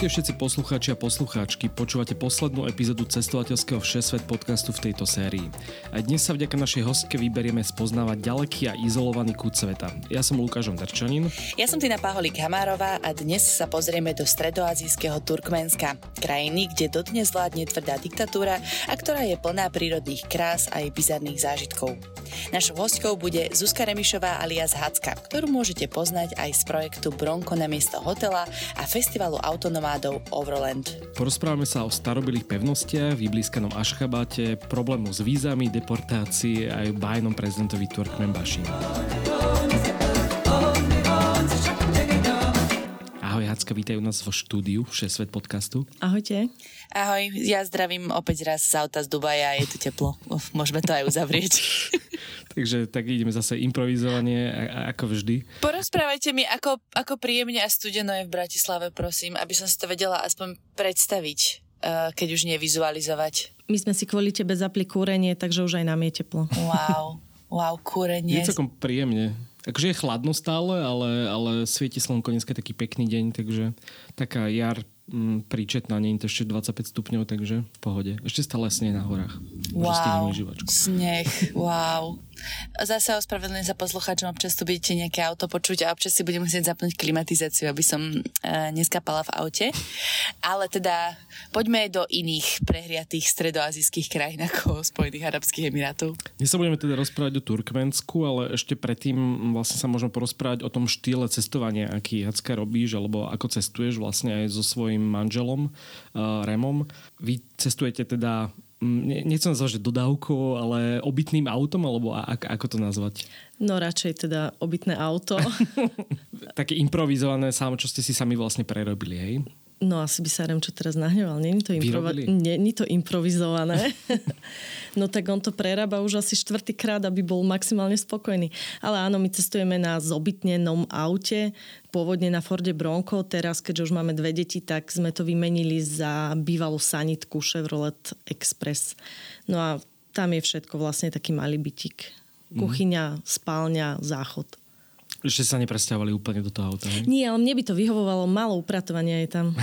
Ahojte všetci poslucháči a poslucháčky, počúvate poslednú epizódu cestovateľského Všesvet podcastu v tejto sérii. A dnes sa vďaka našej hostke vyberieme spoznávať ďaleký a izolovaný kút sveta. Ja som Lukáš Darčanin. Ja som Tina Paholík Hamárová a dnes sa pozrieme do stredoazijského Turkmenska, krajiny, kde dodnes vládne tvrdá diktatúra a ktorá je plná prírodných krás a aj bizarných zážitkov. Našou hostkou bude Zuzka Remišová alias Hacka, ktorú môžete poznať aj z projektu Bronko na miesto hotela a festivalu Autonomádov Overland. Porozprávame sa o starobilých pevnostiach, vyblízkanom Ašchabate, problému s vízami, deportácii a aj bájnom prezidentovi Turkmenbaši. Ahoj Hacka, vítajú nás vo štúdiu Všesvet podcastu. Ahojte. Ahoj, ja zdravím opäť raz z auta z Dubaja, je tu teplo. Uf, môžeme to aj uzavrieť. Takže tak ideme zase improvizovanie, ako vždy. Porozprávajte mi, ako, ako príjemne a studeno je v Bratislave, prosím, aby som si to vedela aspoň predstaviť, uh, keď už nevizualizovať. My sme si kvôli tebe zapli kúrenie, takže už aj nám je teplo. Wow, wow, kúrenie. Je celkom príjemne. Akože je chladno stále, ale, ale svieti slnko, dneska je taký pekný deň, takže taká jar príčetná, nie je to ešte 25 stupňov, takže v pohode. Ešte stále snie na horách. Wow, sneh, wow. Zase ospravedlňujem sa poslucháčom, občas tu budete nejaké auto počuť a občas si budem musieť zapnúť klimatizáciu, aby som uh, neskapala v aute. Ale teda poďme do iných prehriatých stredoazijských krajín ako Spojených Arabských Emirátov. Dnes sa budeme teda rozprávať o Turkmensku, ale ešte predtým vlastne sa môžeme porozprávať o tom štýle cestovania, aký Jacka robíš, alebo ako cestuješ vlastne aj so svojím manželom uh, Remom. Vy cestujete teda nechcem nazvať, že dodávkou, ale obytným autom, alebo ako, ako to nazvať? No radšej teda obytné auto. Také improvizované samo, čo ste si sami vlastne prerobili, hej? No asi by sa čo teraz nahneval. Není to, improva- Není to improvizované. no tak on to prerába už asi štvrtýkrát, aby bol maximálne spokojný. Ale áno, my cestujeme na zobytnenom aute, pôvodne na Forde Bronco. Teraz, keďže už máme dve deti, tak sme to vymenili za bývalú sanitku Chevrolet Express. No a tam je všetko vlastne taký malý bytik. Mhm. Kuchyňa, spálňa, záchod. Ešte sa nepresťahovali úplne do toho auta, hej? Nie, ale mne by to vyhovovalo, malo upratovania je tam.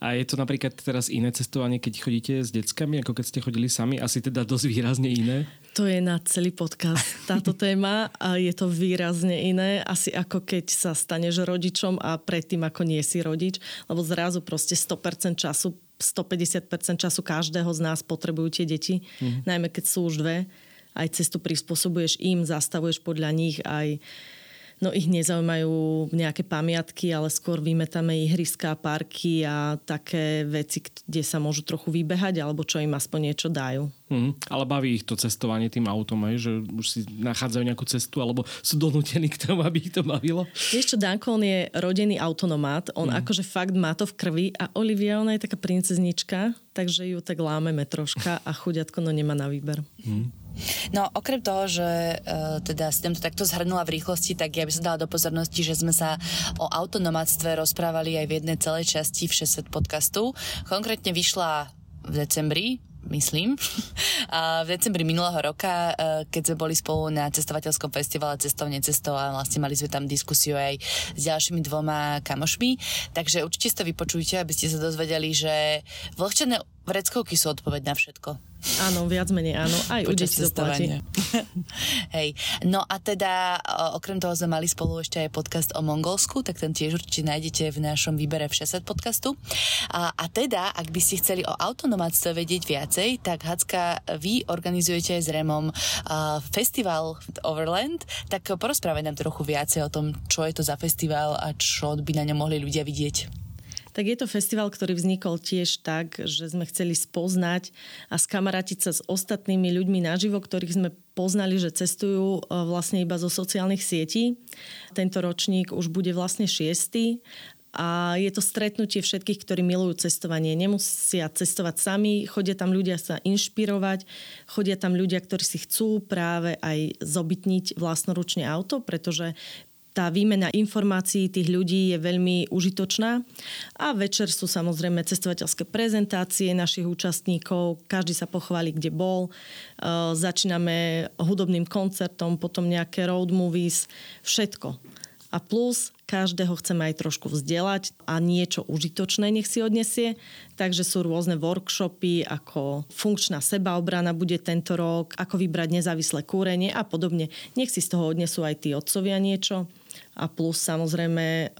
A je to napríklad teraz iné cestovanie, keď chodíte s deckami, ako keď ste chodili sami? Asi teda dosť výrazne iné? To je na celý podcast táto téma a je to výrazne iné. Asi ako keď sa staneš rodičom a predtým ako nie si rodič, lebo zrazu proste 100% času 150% času každého z nás potrebujú tie deti, mm. najmä keď sú už dve aj cestu prispôsobuješ im, zastavuješ podľa nich aj no ich nezaujímajú nejaké pamiatky, ale skôr vymetáme ihriska, parky a také veci, kde sa môžu trochu vybehať alebo čo im aspoň niečo dajú. Mm, ale baví ich to cestovanie tým autom, aj, že už si nachádzajú nejakú cestu alebo sú donútení k tomu, aby ich to bavilo? Vieš čo, Danko, on je rodený autonomát, on mm. akože fakt má to v krvi a Olivia, ona je taká princeznička, takže ju tak lámeme troška a chudiatko no nemá na výber. Mm. No okrem toho, že uh, teda si to takto zhrnula v rýchlosti, tak ja by som dala do pozornosti, že sme sa o autonomáctve rozprávali aj v jednej celej časti Všesvet podcastu. Konkrétne vyšla v decembri, myslím, a v decembri minulého roka, e, keď sme boli spolu na cestovateľskom festivale Cestov, necestov a vlastne mali sme tam diskusiu aj s ďalšími dvoma kamošmi, takže určite si to vypočujte, aby ste sa dozvedeli, že vlhčené vreckovky sú odpoveď na všetko. Áno, viac menej áno. Aj u detí Hej. No a teda, okrem toho sme mali spolu ešte aj podcast o Mongolsku, tak ten tiež určite nájdete v našom výbere v 60 podcastu. A, a teda, ak by ste chceli o autonomátstve vedieť viacej, tak Hacka, vy organizujete s Remom uh, festival Overland, tak porozprávaj nám trochu viacej o tom, čo je to za festival a čo by na ňom mohli ľudia vidieť. Tak je to festival, ktorý vznikol tiež tak, že sme chceli spoznať a skamarátiť sa s ostatnými ľuďmi naživo, ktorých sme poznali, že cestujú e, vlastne iba zo sociálnych sietí. Tento ročník už bude vlastne šiestý a je to stretnutie všetkých, ktorí milujú cestovanie. Nemusia cestovať sami, chodia tam ľudia sa inšpirovať, chodia tam ľudia, ktorí si chcú práve aj zobytniť vlastnoručne auto, pretože tá výmena informácií tých ľudí je veľmi užitočná. A večer sú samozrejme cestovateľské prezentácie našich účastníkov, každý sa pochváli, kde bol. E, začíname hudobným koncertom, potom nejaké road movies, všetko. A plus každého chceme aj trošku vzdelať a niečo užitočné nech si odnesie. Takže sú rôzne workshopy, ako funkčná sebaobrana bude tento rok, ako vybrať nezávislé kúrenie a podobne. Nech si z toho odnesú aj tí otcovia niečo a plus samozrejme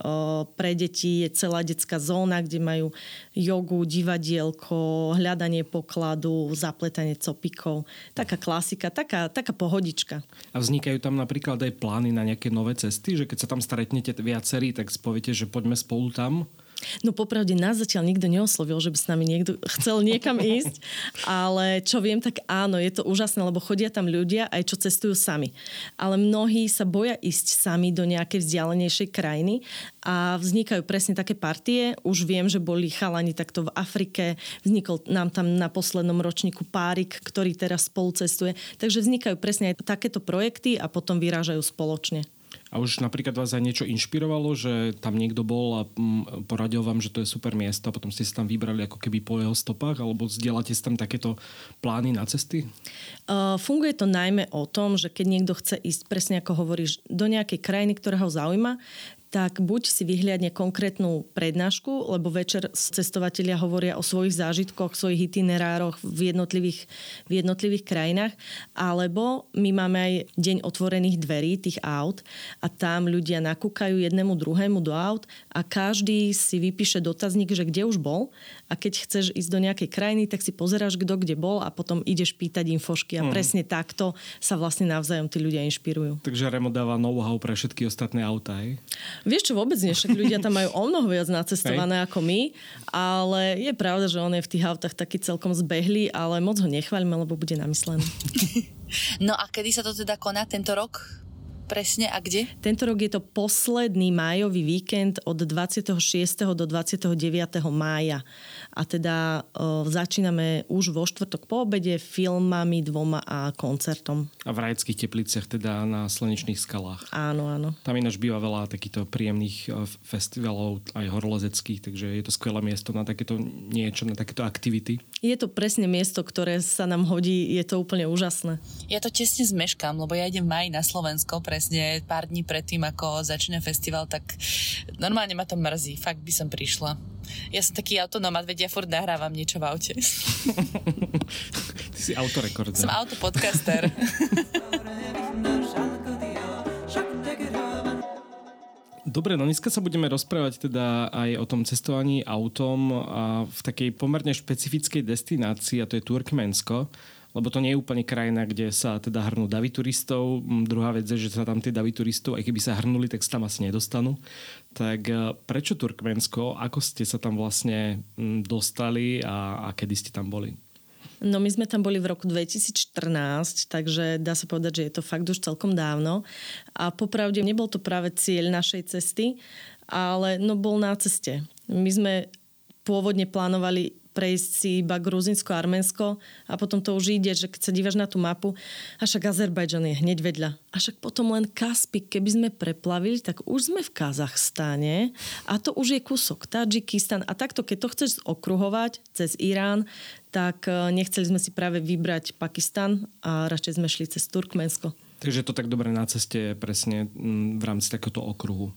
pre deti je celá detská zóna, kde majú jogu, divadielko, hľadanie pokladu, zapletanie copikov. Taká klasika, taká, taká pohodička. A vznikajú tam napríklad aj plány na nejaké nové cesty, že keď sa tam stretnete viacerí, tak poviete, že poďme spolu tam? No popravde nás zatiaľ nikto neoslovil, že by s nami niekto chcel niekam ísť, ale čo viem, tak áno, je to úžasné, lebo chodia tam ľudia aj čo cestujú sami. Ale mnohí sa boja ísť sami do nejakej vzdialenejšej krajiny a vznikajú presne také partie. Už viem, že boli chalani takto v Afrike, vznikol nám tam na poslednom ročníku párik, ktorý teraz spolu cestuje. Takže vznikajú presne aj takéto projekty a potom vyrážajú spoločne. A už napríklad vás aj niečo inšpirovalo, že tam niekto bol a mm, poradil vám, že to je super miesto a potom ste sa tam vybrali ako keby po jeho stopách alebo zdieľate si tam takéto plány na cesty? Uh, funguje to najmä o tom, že keď niekto chce ísť, presne ako hovoríš, do nejakej krajiny, ktorá ho zaujíma, tak buď si vyhliadne konkrétnu prednášku, lebo večer cestovatelia hovoria o svojich zážitkoch, svojich itinerároch v jednotlivých, v jednotlivých krajinách, alebo my máme aj deň otvorených dverí tých aut a tam ľudia nakúkajú jednému druhému do aut a každý si vypíše dotazník, že kde už bol a keď chceš ísť do nejakej krajiny, tak si pozeráš, kto kde bol a potom ideš pýtať infošky a hmm. presne takto sa vlastne navzájom tí ľudia inšpirujú. Takže Remo dáva know-how pre všetky ostatné autá, Vieš čo, vôbec nie, však ľudia tam majú o mnoho viac nacestované Hej. ako my, ale je pravda, že on je v tých autách taký celkom zbehlý, ale moc ho nechváľme, lebo bude namyslený. No a kedy sa to teda koná tento rok? Presne a kde? Tento rok je to posledný májový víkend od 26. do 29. mája. A teda o, začíname už vo štvrtok po obede filmami dvoma a koncertom. A v rajeckých tepliciach teda na Slnečných skalách. Áno, áno. Tam ináč býva veľa takýchto príjemných festivalov, aj horolezeckých, takže je to skvelé miesto na takéto niečo, na takéto aktivity. Je to presne miesto, ktoré sa nám hodí, je to úplne úžasné. Ja to tesne zmeškám, lebo ja idem v maji na Slovensko pre presne pár dní predtým, ako začne festival, tak normálne ma to mrzí. Fakt by som prišla. Ja som taký autonomat, veď ja furt nahrávam niečo v aute. Ty si autorekordár. Som autopodcaster. Dobre, no dneska sa budeme rozprávať teda aj o tom cestovaní autom a v takej pomerne špecifickej destinácii a to je Turkmensko lebo to nie je úplne krajina, kde sa teda hrnú davy turistov. Mm, druhá vec je, že sa tam tie davy turistov, aj keby sa hrnuli, tak sa tam asi nedostanú. Tak e, prečo Turkmensko? Ako ste sa tam vlastne mm, dostali a, a kedy ste tam boli? No my sme tam boli v roku 2014, takže dá sa povedať, že je to fakt už celkom dávno. A popravde nebol to práve cieľ našej cesty, ale no bol na ceste. My sme pôvodne plánovali prejsť si iba Gruzinsko, Arménsko a potom to už ide, že keď sa dívaš na tú mapu, a však Azerbajdžan je hneď vedľa. A však potom len Kaspik, keby sme preplavili, tak už sme v Kazachstane a to už je kúsok Tadžikistan a takto, keď to chceš okruhovať cez Irán, tak e, nechceli sme si práve vybrať Pakistan a radšej sme šli cez Turkmensko. Takže to tak dobre na ceste presne v rámci takéto okruhu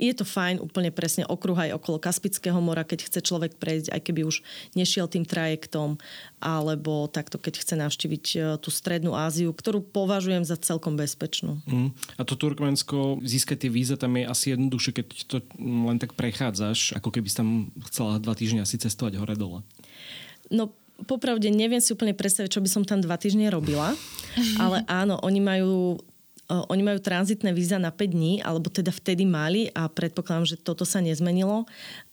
je to fajn úplne presne okruh aj okolo Kaspického mora, keď chce človek prejsť, aj keby už nešiel tým trajektom, alebo takto, keď chce navštíviť e, tú strednú Áziu, ktorú považujem za celkom bezpečnú. Mm. A to Turkmensko, získať tie víza tam je asi jednoduchšie, keď to len tak prechádzaš, ako keby si tam chcela dva týždne asi cestovať hore-dole. No popravde neviem si úplne predstaviť, čo by som tam dva týždne robila, ale áno, oni majú oni majú tranzitné víza na 5 dní, alebo teda vtedy mali a predpokladám, že toto sa nezmenilo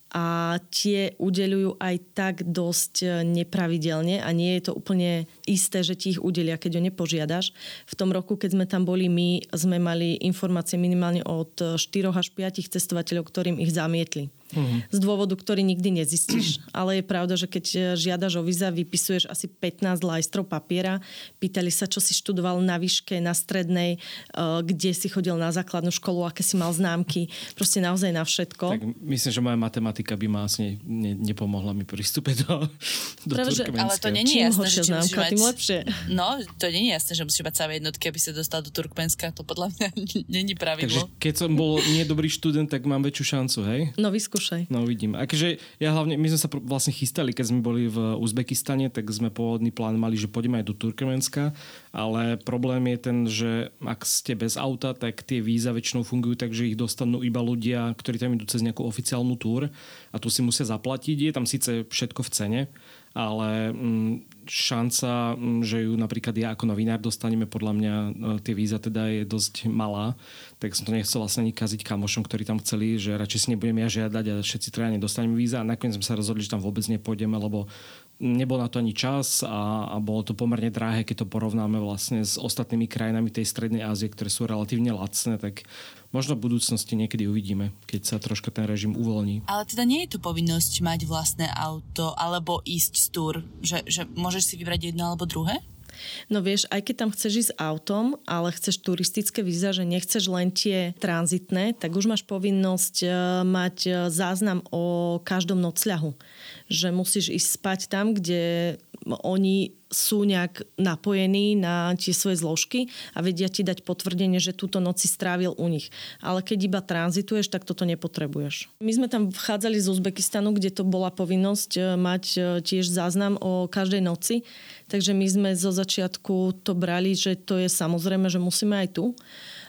a tie udeľujú aj tak dosť e, nepravidelne a nie je to úplne isté, že ti ich udelia, keď o ne požiadaš. V tom roku, keď sme tam boli my, sme mali informácie minimálne od 4 až 5 cestovateľov, ktorým ich zamietli. Mm-hmm. Z dôvodu, ktorý nikdy nezistíš. Ale je pravda, že keď žiadaš o víza, vypisuješ asi 15 lajstrov papiera. Pýtali sa, čo si študoval na výške, na strednej, uh, kde si chodil na základnú školu, aké si mal známky. Proste naozaj na všetko. Tak myslím, že moja matematika by ma asi ne, nepomohla mi pristúpiť do, do Práve, že, Ale to není jasné, že známka, mať... tým lepšie. No, to není jasné, že musíš mať samé jednotky, aby sa dostal do Turkmenska. To podľa mňa není pravidlo. Takže keď som bol nie dobrý študent, tak mám väčšiu šancu, hej? No, vyskúš vyskúšaj. No uvidím. Akože ja hlavne, my sme sa vlastne chystali, keď sme boli v Uzbekistane, tak sme pôvodný plán mali, že pôjdeme aj do Turkmenska, ale problém je ten, že ak ste bez auta, tak tie víza väčšinou fungujú tak, že ich dostanú iba ľudia, ktorí tam idú cez nejakú oficiálnu túr a tu si musia zaplatiť. Je tam síce všetko v cene, ale mm, šanca, že ju napríklad ja ako novinár dostaneme, podľa mňa e, tie víza teda je dosť malá, tak som to nechcel vlastne ani kaziť kamošom, ktorí tam chceli, že radšej si nebudem ja žiadať a všetci traja nedostaneme víza. A nakoniec sme sa rozhodli, že tam vôbec nepôjdeme, lebo nebol na to ani čas a, a bolo to pomerne drahé, keď to porovnáme vlastne s ostatnými krajinami tej strednej Ázie, ktoré sú relatívne lacné, tak možno v budúcnosti niekedy uvidíme, keď sa troška ten režim uvoľní. Ale teda nie je to povinnosť mať vlastné auto alebo ísť z túr, že, že môžeš si vybrať jedno alebo druhé? No vieš, aj keď tam chceš ísť autom, ale chceš turistické víza, že nechceš len tie tranzitné, tak už máš povinnosť e, mať e, záznam o každom nocľahu. Že musíš ísť spať tam, kde oni sú nejak napojení na tie svoje zložky a vedia ti dať potvrdenie, že túto noci strávil u nich. Ale keď iba tranzituješ, tak toto nepotrebuješ. My sme tam vchádzali z Uzbekistanu, kde to bola povinnosť e, mať tiež záznam o každej noci Takže my sme zo začiatku to brali, že to je samozrejme, že musíme aj tu.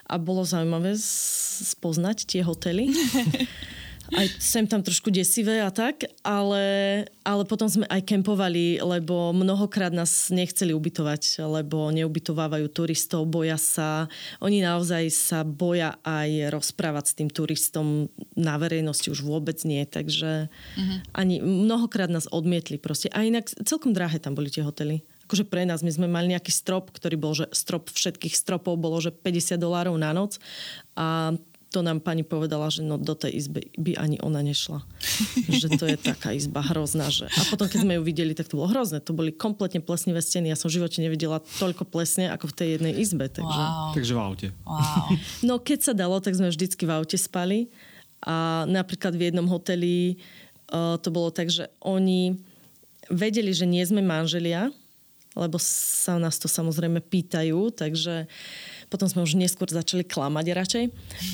A bolo zaujímavé spoznať tie hotely. aj sem tam trošku desivé a tak, ale, ale potom sme aj kempovali, lebo mnohokrát nás nechceli ubytovať, lebo neubytovávajú turistov, boja sa, oni naozaj sa boja aj rozprávať s tým turistom na verejnosti už vôbec nie, takže uh-huh. ani mnohokrát nás odmietli proste. A inak celkom drahé tam boli tie hotely akože pre nás, my sme mali nejaký strop, ktorý bol, že strop všetkých stropov bolo, že 50 dolárov na noc a to nám pani povedala, že no do tej izby by ani ona nešla. že to je taká izba hrozná. Že... A potom, keď sme ju videli, tak to bolo hrozné. To boli kompletne plesnivé steny. Ja som v živote nevidela toľko plesne, ako v tej jednej izbe. Takže, wow. takže v aute. Wow. No keď sa dalo, tak sme vždycky v aute spali. A napríklad v jednom hoteli uh, to bolo tak, že oni vedeli, že nie sme manželia, lebo sa nás to samozrejme pýtajú, takže potom sme už neskôr začali klamať radšej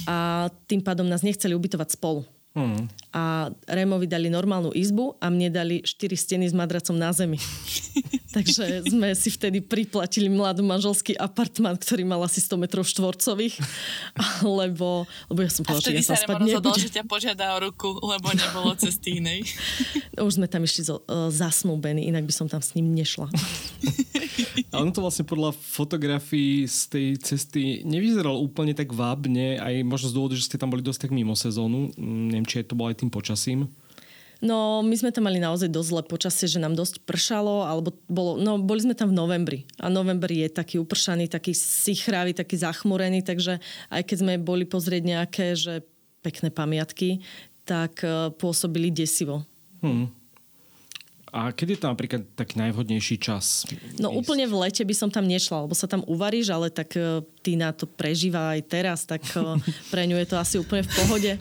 a tým pádom nás nechceli ubytovať spolu. Mm. A Rémovi dali normálnu izbu a mne dali 4 steny s madracom na zemi. Takže sme si vtedy priplatili mladú manželský apartmán, ktorý mal asi 100 metrov štvorcových, lebo, lebo ja som povedala, že ja sa spať nebudem. že ťa požiada o ruku, lebo nebolo cesty inej. Už sme tam išli zo, uh, zasnúbení, inak by som tam s ním nešla. A on to vlastne podľa fotografií z tej cesty nevyzeral úplne tak vábne, aj možno z dôvodu, že ste tam boli dosť tak mimo sezónu. Mm, neviem, či to bolo aj tým počasím. No, my sme tam mali naozaj dosť zlé počasie, že nám dosť pršalo, alebo bolo, no, boli sme tam v novembri. A november je taký upršaný, taký sichravý, taký zachmurený, takže aj keď sme boli pozrieť nejaké, že pekné pamiatky, tak uh, pôsobili desivo. Hmm. A kedy je to napríklad taký najvhodnejší čas? No ísť? úplne v lete by som tam nešla, lebo sa tam uvaríš, ale tak uh, Tina to prežíva aj teraz, tak uh, pre ňu je to asi úplne v pohode.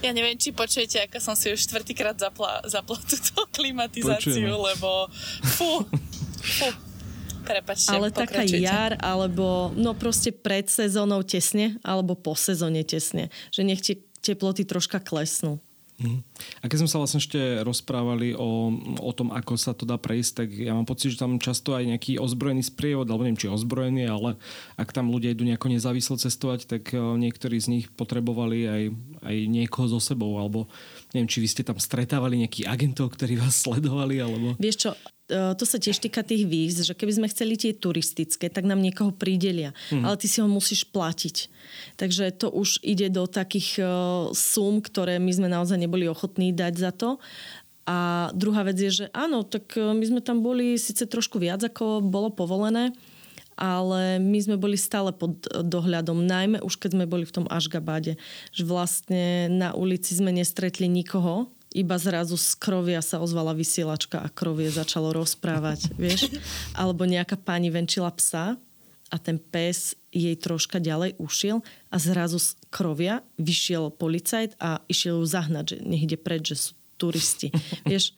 Ja neviem, či počujete, ako som si už štvrtýkrát zapla, zapla túto klimatizáciu, Počujeme. lebo fú, fú. Prepačte, ale taká jar, alebo no proste pred sezónou tesne, alebo po sezóne tesne. Že nech tie teploty troška klesnú. Mhm. A keď sme sa vlastne ešte rozprávali o, o tom, ako sa to dá prejsť, tak ja mám pocit, že tam často aj nejaký ozbrojený sprievod, alebo neviem, či ozbrojený, ale ak tam ľudia idú nejako nezávislo cestovať, tak eh, niektorí z nich potrebovali aj, aj niekoho so sebou, alebo neviem, či vy ste tam stretávali nejakých agentov, ktorí vás sledovali, alebo... Vieš čo, E, to sa tiež týka tých víz, že keby sme chceli tie turistické, tak nám niekoho pridelia. Mm. Ale ty si ho musíš platiť. Takže to už ide do takých uh, sum, ktoré my sme naozaj neboli ochotní dať za to. A druhá vec je, že áno, tak e, my sme tam boli síce trošku viac, ako bolo povolené, ale my sme boli stále pod dohľadom, najmä už keď sme boli v tom Ašgabade, že vlastne na ulici sme nestretli nikoho, iba zrazu z krovia sa ozvala vysielačka a krovie začalo rozprávať, vieš. Alebo nejaká pani venčila psa a ten pes jej troška ďalej ušiel a zrazu z krovia vyšiel policajt a išiel ju zahnať, že nech ide preč, že sú turisti. Vieš,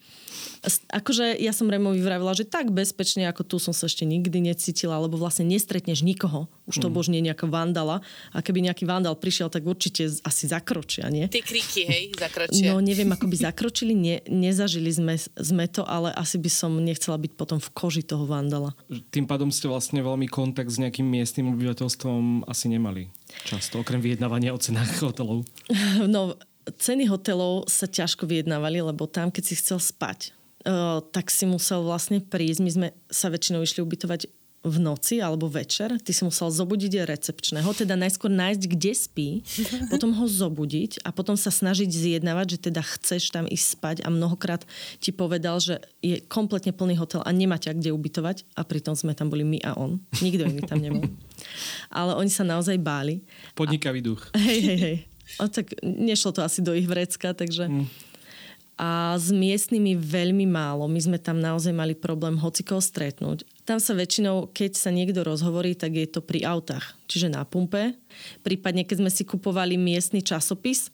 akože ja som Removi vravila, že tak bezpečne ako tu som sa ešte nikdy necítila, lebo vlastne nestretneš nikoho. Už to mm. bož nie nejaká vandala. A keby nejaký vandal prišiel, tak určite asi zakročia, nie? Tie kriky, hej, zakročia. No neviem, ako by zakročili, ne, nezažili sme, sme to, ale asi by som nechcela byť potom v koži toho vandala. Tým pádom ste vlastne veľmi kontakt s nejakým miestnym obyvateľstvom asi nemali často, okrem vyjednávania o cenách hotelov. No, ceny hotelov sa ťažko vyjednávali, lebo tam, keď si chcel spať, uh, tak si musel vlastne prísť. My sme sa väčšinou išli ubytovať v noci alebo večer, ty si musel zobudiť recepčného, teda najskôr nájsť, kde spí, potom ho zobudiť a potom sa snažiť zjednávať, že teda chceš tam ísť spať a mnohokrát ti povedal, že je kompletne plný hotel a nemá ťa kde ubytovať a pritom sme tam boli my a on. Nikto iný tam nebol. Ale oni sa naozaj báli. Podnikavý duch. Hej, hej, hej. O, tak nešlo to asi do ich vrecka, takže... Mm. A s miestnymi veľmi málo. My sme tam naozaj mali problém hocikoho stretnúť. Tam sa väčšinou, keď sa niekto rozhovorí, tak je to pri autách, čiže na pumpe. Prípadne, keď sme si kupovali miestny časopis,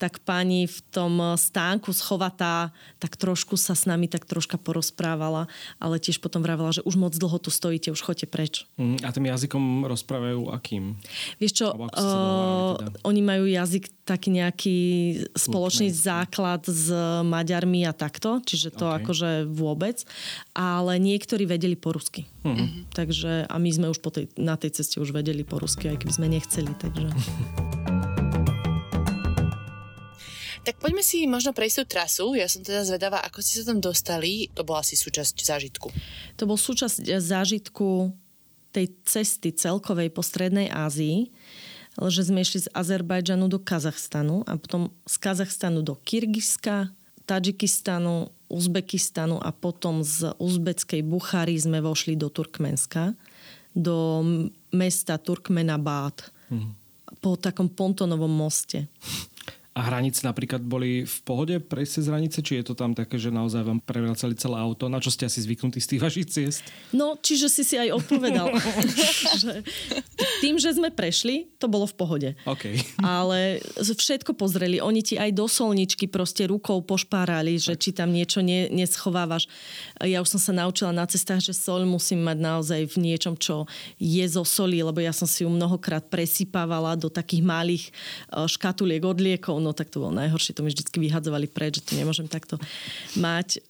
tak pani v tom stánku schovatá tak trošku sa s nami tak troška porozprávala, ale tiež potom vravela, že už moc dlho tu stojíte, už choďte preč. Mm, a tým jazykom rozprávajú akým? Vieš čo, uh, teda? oni majú jazyk taký nejaký spoločný Kultný. základ s Maďarmi a takto, čiže to okay. akože vôbec, ale niektorí vedeli po rusky. Mm-hmm. Takže a my sme už po tej, na tej ceste už vedeli po rusky, aj keby sme nechceli, takže... Tak poďme si možno prejsť tú trasu. Ja som teda zvedavá, ako ste sa tam dostali. To bola asi súčasť zážitku. To bol súčasť zážitku tej cesty celkovej po Strednej Ázii, že sme išli z Azerbajdžanu do Kazachstanu a potom z Kazachstanu do Kyrgyzska, Tadžikistanu, Uzbekistanu a potom z uzbeckej Buchary sme vošli do Turkmenska, do mesta Turkmenabad, mm. po takom pontonovom moste. A hranice napríklad boli v pohode prejsť cez hranice? Či je to tam také, že naozaj vám prevracali celé auto? Na čo ste asi zvyknutí z tých vašich ciest? No, čiže si si aj odpovedal. že tým, že sme prešli, to bolo v pohode. Okay. Ale všetko pozreli. Oni ti aj do solničky proste rukou pošpárali, že či tam niečo ne, neschovávaš. Ja už som sa naučila na cestách, že sol musím mať naozaj v niečom, čo je zo soli, lebo ja som si ju mnohokrát presypávala do takých malých eh, škatuliek od liekov no tak to bolo najhoršie, to mi vždy vyhadzovali preč, že to nemôžem takto mať.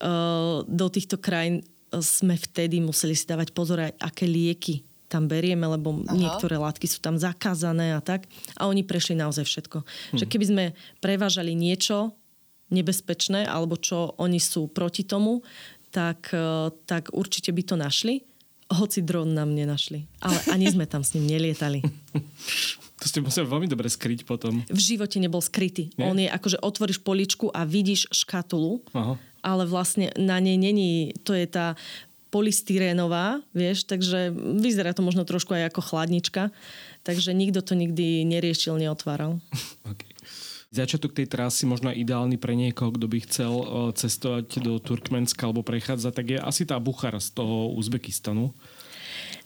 Do týchto krajín sme vtedy museli si dávať pozor aj, aké lieky tam berieme, lebo Aha. niektoré látky sú tam zakázané a tak. A oni prešli naozaj všetko. Hm. Že keby sme prevážali niečo nebezpečné, alebo čo oni sú proti tomu, tak, tak určite by to našli. Hoci dron nám nenašli. Ale ani sme tam s ním nelietali. To ste museli veľmi dobre skryť potom. V živote nebol skrytý. Nie? On je akože otvoríš poličku a vidíš škatulu, Aha. ale vlastne na nej není, to je tá polystyrénová, vieš, takže vyzerá to možno trošku aj ako chladnička, takže nikto to nikdy neriešil, neotváral. okay. Začiatok tej trasy možno ideálny pre niekoho, kto by chcel e, cestovať do Turkmenska alebo prechádzať, tak je asi tá Buchara z toho Uzbekistanu.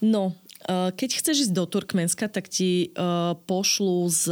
No, keď chceš ísť do Turkmenska, tak ti eh, pošlú z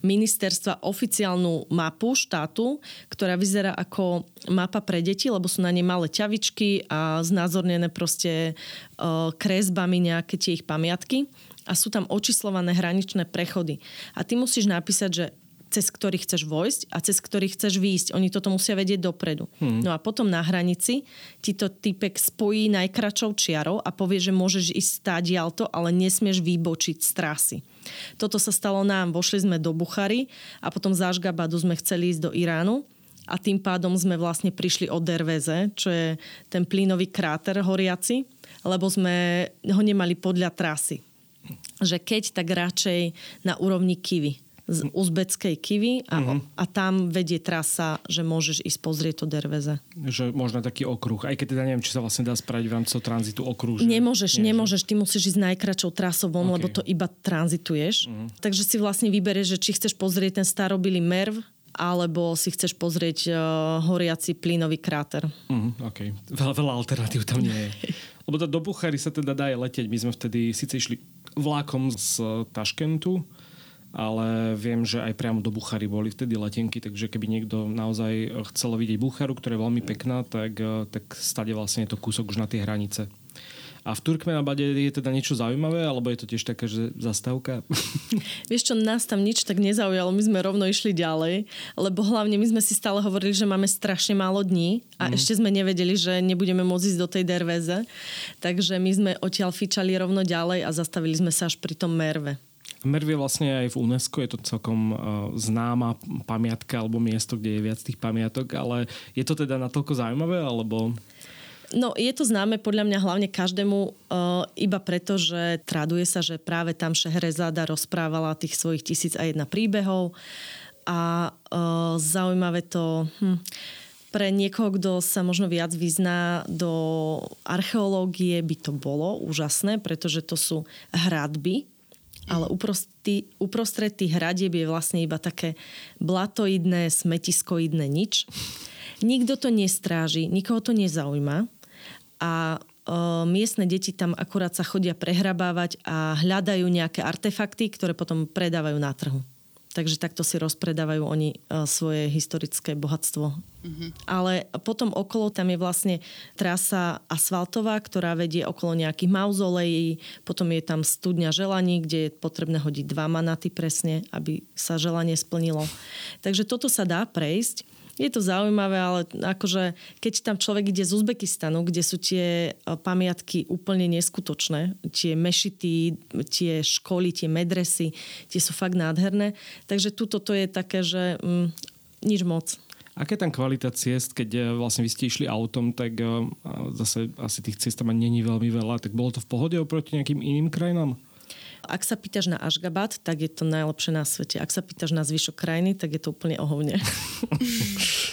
ministerstva oficiálnu mapu štátu, ktorá vyzerá ako mapa pre deti, lebo sú na nej malé ťavičky a znázornené proste eh, kresbami nejaké tie ich pamiatky a sú tam očíslované hraničné prechody. A ty musíš napísať, že cez ktorý chceš vojsť a cez ktorý chceš výjsť. Oni toto musia vedieť dopredu. Hmm. No a potom na hranici ti to typek spojí najkračou čiarou a povie, že môžeš ísť stáť jalto, ale nesmieš vybočiť z trasy. Toto sa stalo nám. Vošli sme do Buchary a potom z Ašgabadu sme chceli ísť do Iránu a tým pádom sme vlastne prišli od Derveze, čo je ten plynový kráter horiaci, lebo sme ho nemali podľa trasy. Že keď, tak radšej na úrovni Kivy z uzbeckej kivy a, uh-huh. a tam vedie trasa, že môžeš ísť pozrieť to derveze. Že možno taký okruh, aj keď teda neviem, či sa vlastne dá spraviť v rámci tranzitu okruh. Že... Nemôžeš, Nie, nemôžeš, že... ty musíš ísť najkračou trasou von, okay. lebo to iba tranzituješ. Uh-huh. Takže si vlastne vyberieš, že či chceš pozrieť ten starobilý merv, alebo si chceš pozrieť uh, horiaci plynový kráter. Mm, OK. Veľa, veľa alternatív tam nie je. Lebo do Buchary sa teda dá aj letieť. My sme vtedy síce išli vlákom z Taškentu, ale viem, že aj priamo do Buchary boli vtedy letenky, takže keby niekto naozaj chcel vidieť Bucharu, ktorá je veľmi pekná, tak, tak stade vlastne je to kúsok už na tie hranice. A v Turkmenabade je teda niečo zaujímavé, alebo je to tiež taká, že zastávka? Vieš čo, nás tam nič tak nezaujalo, my sme rovno išli ďalej, lebo hlavne my sme si stále hovorili, že máme strašne málo dní a mm. ešte sme nevedeli, že nebudeme môcť ísť do tej derveze. Takže my sme odtiaľ fičali rovno ďalej a zastavili sme sa až pri tom Merve. Merv vlastne aj v UNESCO, je to celkom uh, známa pamiatka alebo miesto, kde je viac tých pamiatok, ale je to teda natoľko zaujímavé, alebo... No, je to známe podľa mňa hlavne každému uh, iba preto, že traduje sa, že práve tam Šehrezada rozprávala tých svojich tisíc a jedna príbehov. A uh, zaujímavé to... Hm, pre niekoho, kto sa možno viac vyzná do archeológie, by to bolo úžasné, pretože to sú hradby, ale uprostred, uprostred tých hradieb je vlastne iba také blatoidné, smetiskoidné nič. Nikto to nestráži, nikoho to nezaujíma a miestne deti tam akurát sa chodia prehrabávať a hľadajú nejaké artefakty, ktoré potom predávajú na trhu. Takže takto si rozpredávajú oni svoje historické bohatstvo. Mm-hmm. Ale potom okolo tam je vlastne trasa asfaltová, ktorá vedie okolo nejakých mauzolejí, potom je tam studňa želaní, kde je potrebné hodiť dva manaty presne, aby sa želanie splnilo. Takže toto sa dá prejsť je to zaujímavé, ale akože keď tam človek ide z Uzbekistanu, kde sú tie e, pamiatky úplne neskutočné, tie mešity, tie školy, tie medresy, tie sú fakt nádherné. Takže tuto to je také, že mm, nič moc. Aká je tam kvalita ciest, keď e, vlastne vy ste išli autom, tak e, zase asi tých ciest tam není veľmi veľa, tak bolo to v pohode oproti nejakým iným krajinám? Ak sa pýtaš na Ašgabat, tak je to najlepšie na svete. Ak sa pýtaš na zvyšok krajiny, tak je to úplne ohovne.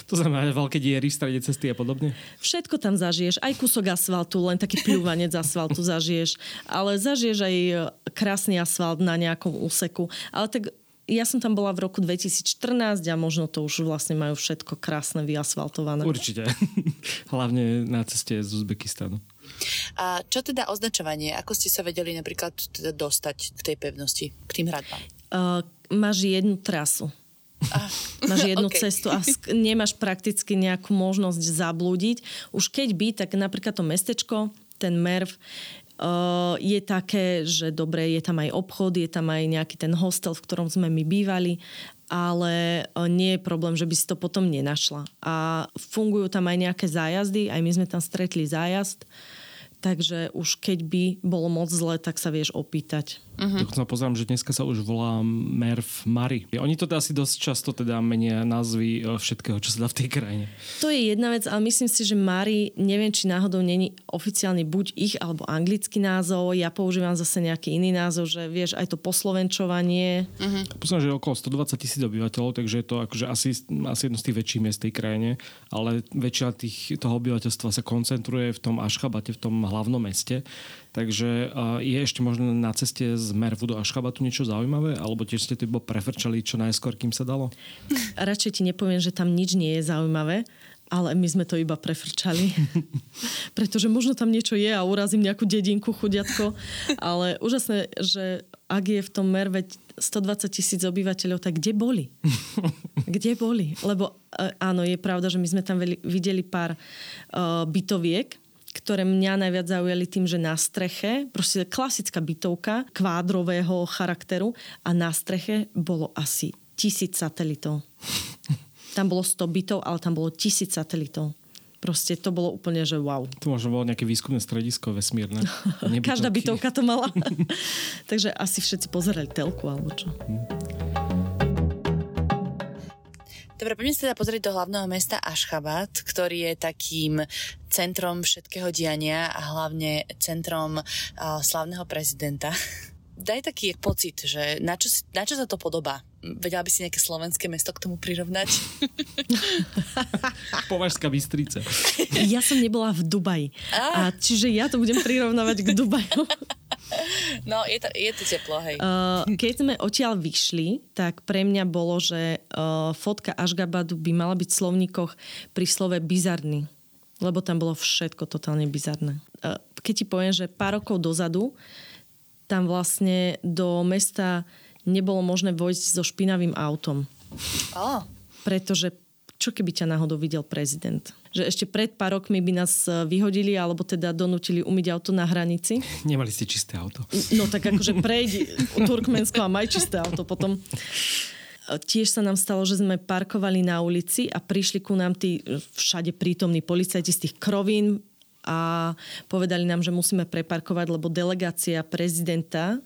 to znamená veľké diery strede cesty a podobne? Všetko tam zažiješ. Aj kúsok asfaltu, len taký pľúvanec asfaltu zažiješ. Ale zažiješ aj e, krásny asfalt na nejakom úseku. Ale tak ja som tam bola v roku 2014 a možno to už vlastne majú všetko krásne vyasfaltované. Určite. Hlavne na ceste z Uzbekistanu. A čo teda označovanie? Ako ste sa vedeli napríklad teda dostať k tej pevnosti, k tým hradbám? Uh, máš jednu trasu. Ah, máš jednu okay. cestu a nemáš prakticky nejakú možnosť zablúdiť. Už keď by, tak napríklad to mestečko, ten Merv, uh, je také, že dobre, je tam aj obchod, je tam aj nejaký ten hostel, v ktorom sme my bývali, ale uh, nie je problém, že by si to potom nenašla. A fungujú tam aj nejaké zájazdy, aj my sme tam stretli zájazd, takže už keď by bolo moc zle, tak sa vieš opýtať. Uh-huh. Dokonca pozerám, že dneska sa už volá Merv Mari. Oni to asi dosť často teda menia názvy e, všetkého, čo sa dá v tej krajine. To je jedna vec, ale myslím si, že Mari, neviem, či náhodou není oficiálny buď ich alebo anglický názov. Ja používam zase nejaký iný názov, že vieš, aj to poslovenčovanie. Uh-huh. Pozerám, že je okolo 120 tisíc obyvateľov, takže je to akože asi, asi jedno z tých väčších miest tej krajine, ale väčšina tých, toho obyvateľstva sa koncentruje v tom Ašchabate, v tom hlavnom meste. Takže je ešte možno na ceste z Mervu do Ašchabatu niečo zaujímavé? Alebo tiež ste to prefrčali čo najskôr, kým sa dalo? Radšej ti nepoviem, že tam nič nie je zaujímavé, ale my sme to iba prefrčali. Pretože možno tam niečo je a urazím nejakú dedinku, chudiatko. Ale úžasné, že ak je v tom Merve 120 tisíc obyvateľov, tak kde boli? Kde boli? Lebo e, áno, je pravda, že my sme tam videli pár uh, bytoviek, ktoré mňa najviac zaujali tým, že na streche, proste klasická bytovka kvádrového charakteru a na streche bolo asi tisíc satelitov. Tam bolo 100 bytov, ale tam bolo tisíc satelitov. Proste to bolo úplne, že wow. To možno bolo nejaké výskumné stredisko vesmírne. Každá bytovka to mala. Takže asi všetci pozerali telku alebo čo. Hmm. Dobre, poďme sa teda pozrieť do hlavného mesta Ašchabat, ktorý je takým centrom všetkého diania a hlavne centrom uh, slavného prezidenta. Daj taký pocit, že na čo, na čo sa to podobá? Vedela by si nejaké slovenské mesto k tomu prirovnať? Považská Bystrica. Ja som nebola v Dubaji. A čiže ja to budem prirovnávať k Dubaju. No, je to, je to teplo, hej. Uh, keď sme odtiaľ vyšli, tak pre mňa bolo, že uh, fotka Ašgabadu by mala byť v slovníkoch pri slove bizarný. Lebo tam bolo všetko totálne bizarné. Uh, keď ti poviem, že pár rokov dozadu tam vlastne do mesta nebolo možné vojsť so špinavým autom. Oh. Pretože čo keby ťa náhodou videl prezident? Že ešte pred pár rokmi by nás e, vyhodili alebo teda donútili umyť auto na hranici. Nemali ste čisté auto. No tak akože prejdi Turkmensko a maj čisté auto potom. E, tiež sa nám stalo, že sme parkovali na ulici a prišli ku nám tí e, všade prítomní policajti z tých krovín a povedali nám, že musíme preparkovať, lebo delegácia prezidenta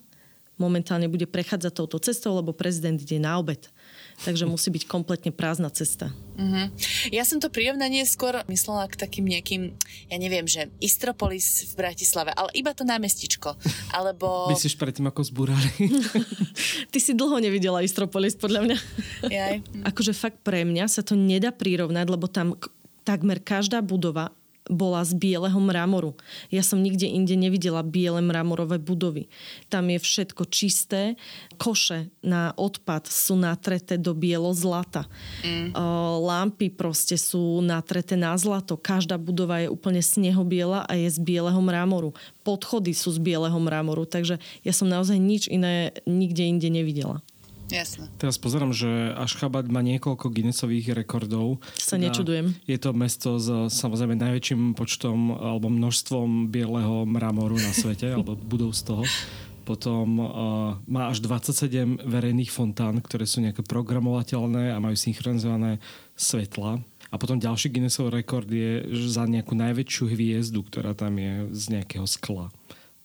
momentálne bude prechádzať touto cestou, lebo prezident ide na obed takže musí byť kompletne prázdna cesta. Uh-huh. Ja som to prirovnanie skôr myslela k takým nejakým, ja neviem, že Istropolis v Bratislave, ale iba to námestičko. Alebo... Myslíš predtým, ako zbúrali? Ty si dlho nevidela Istropolis, podľa mňa. Jaj. akože fakt pre mňa sa to nedá prirovnať, lebo tam takmer každá budova bola z bieleho mramoru. Ja som nikde inde nevidela biele mramorové budovy. Tam je všetko čisté. Koše na odpad sú natreté do bielo zlata. Mm. Lampy proste sú natreté na zlato. Každá budova je úplne snehobiela a je z bieleho mramoru. Podchody sú z bieleho mramoru. Takže ja som naozaj nič iné nikde inde nevidela. Jasne. Teraz pozerám, že Ašchabad má niekoľko Guinnessových rekordov. Sa teda nečudujem. Je to mesto s samozrejme najväčším počtom alebo množstvom bieleho mramoru na svete, alebo budov z toho. Potom uh, má až 27 verejných fontán, ktoré sú nejaké programovateľné a majú synchronizované svetla. A potom ďalší Guinnessov rekord je za nejakú najväčšiu hviezdu, ktorá tam je z nejakého skla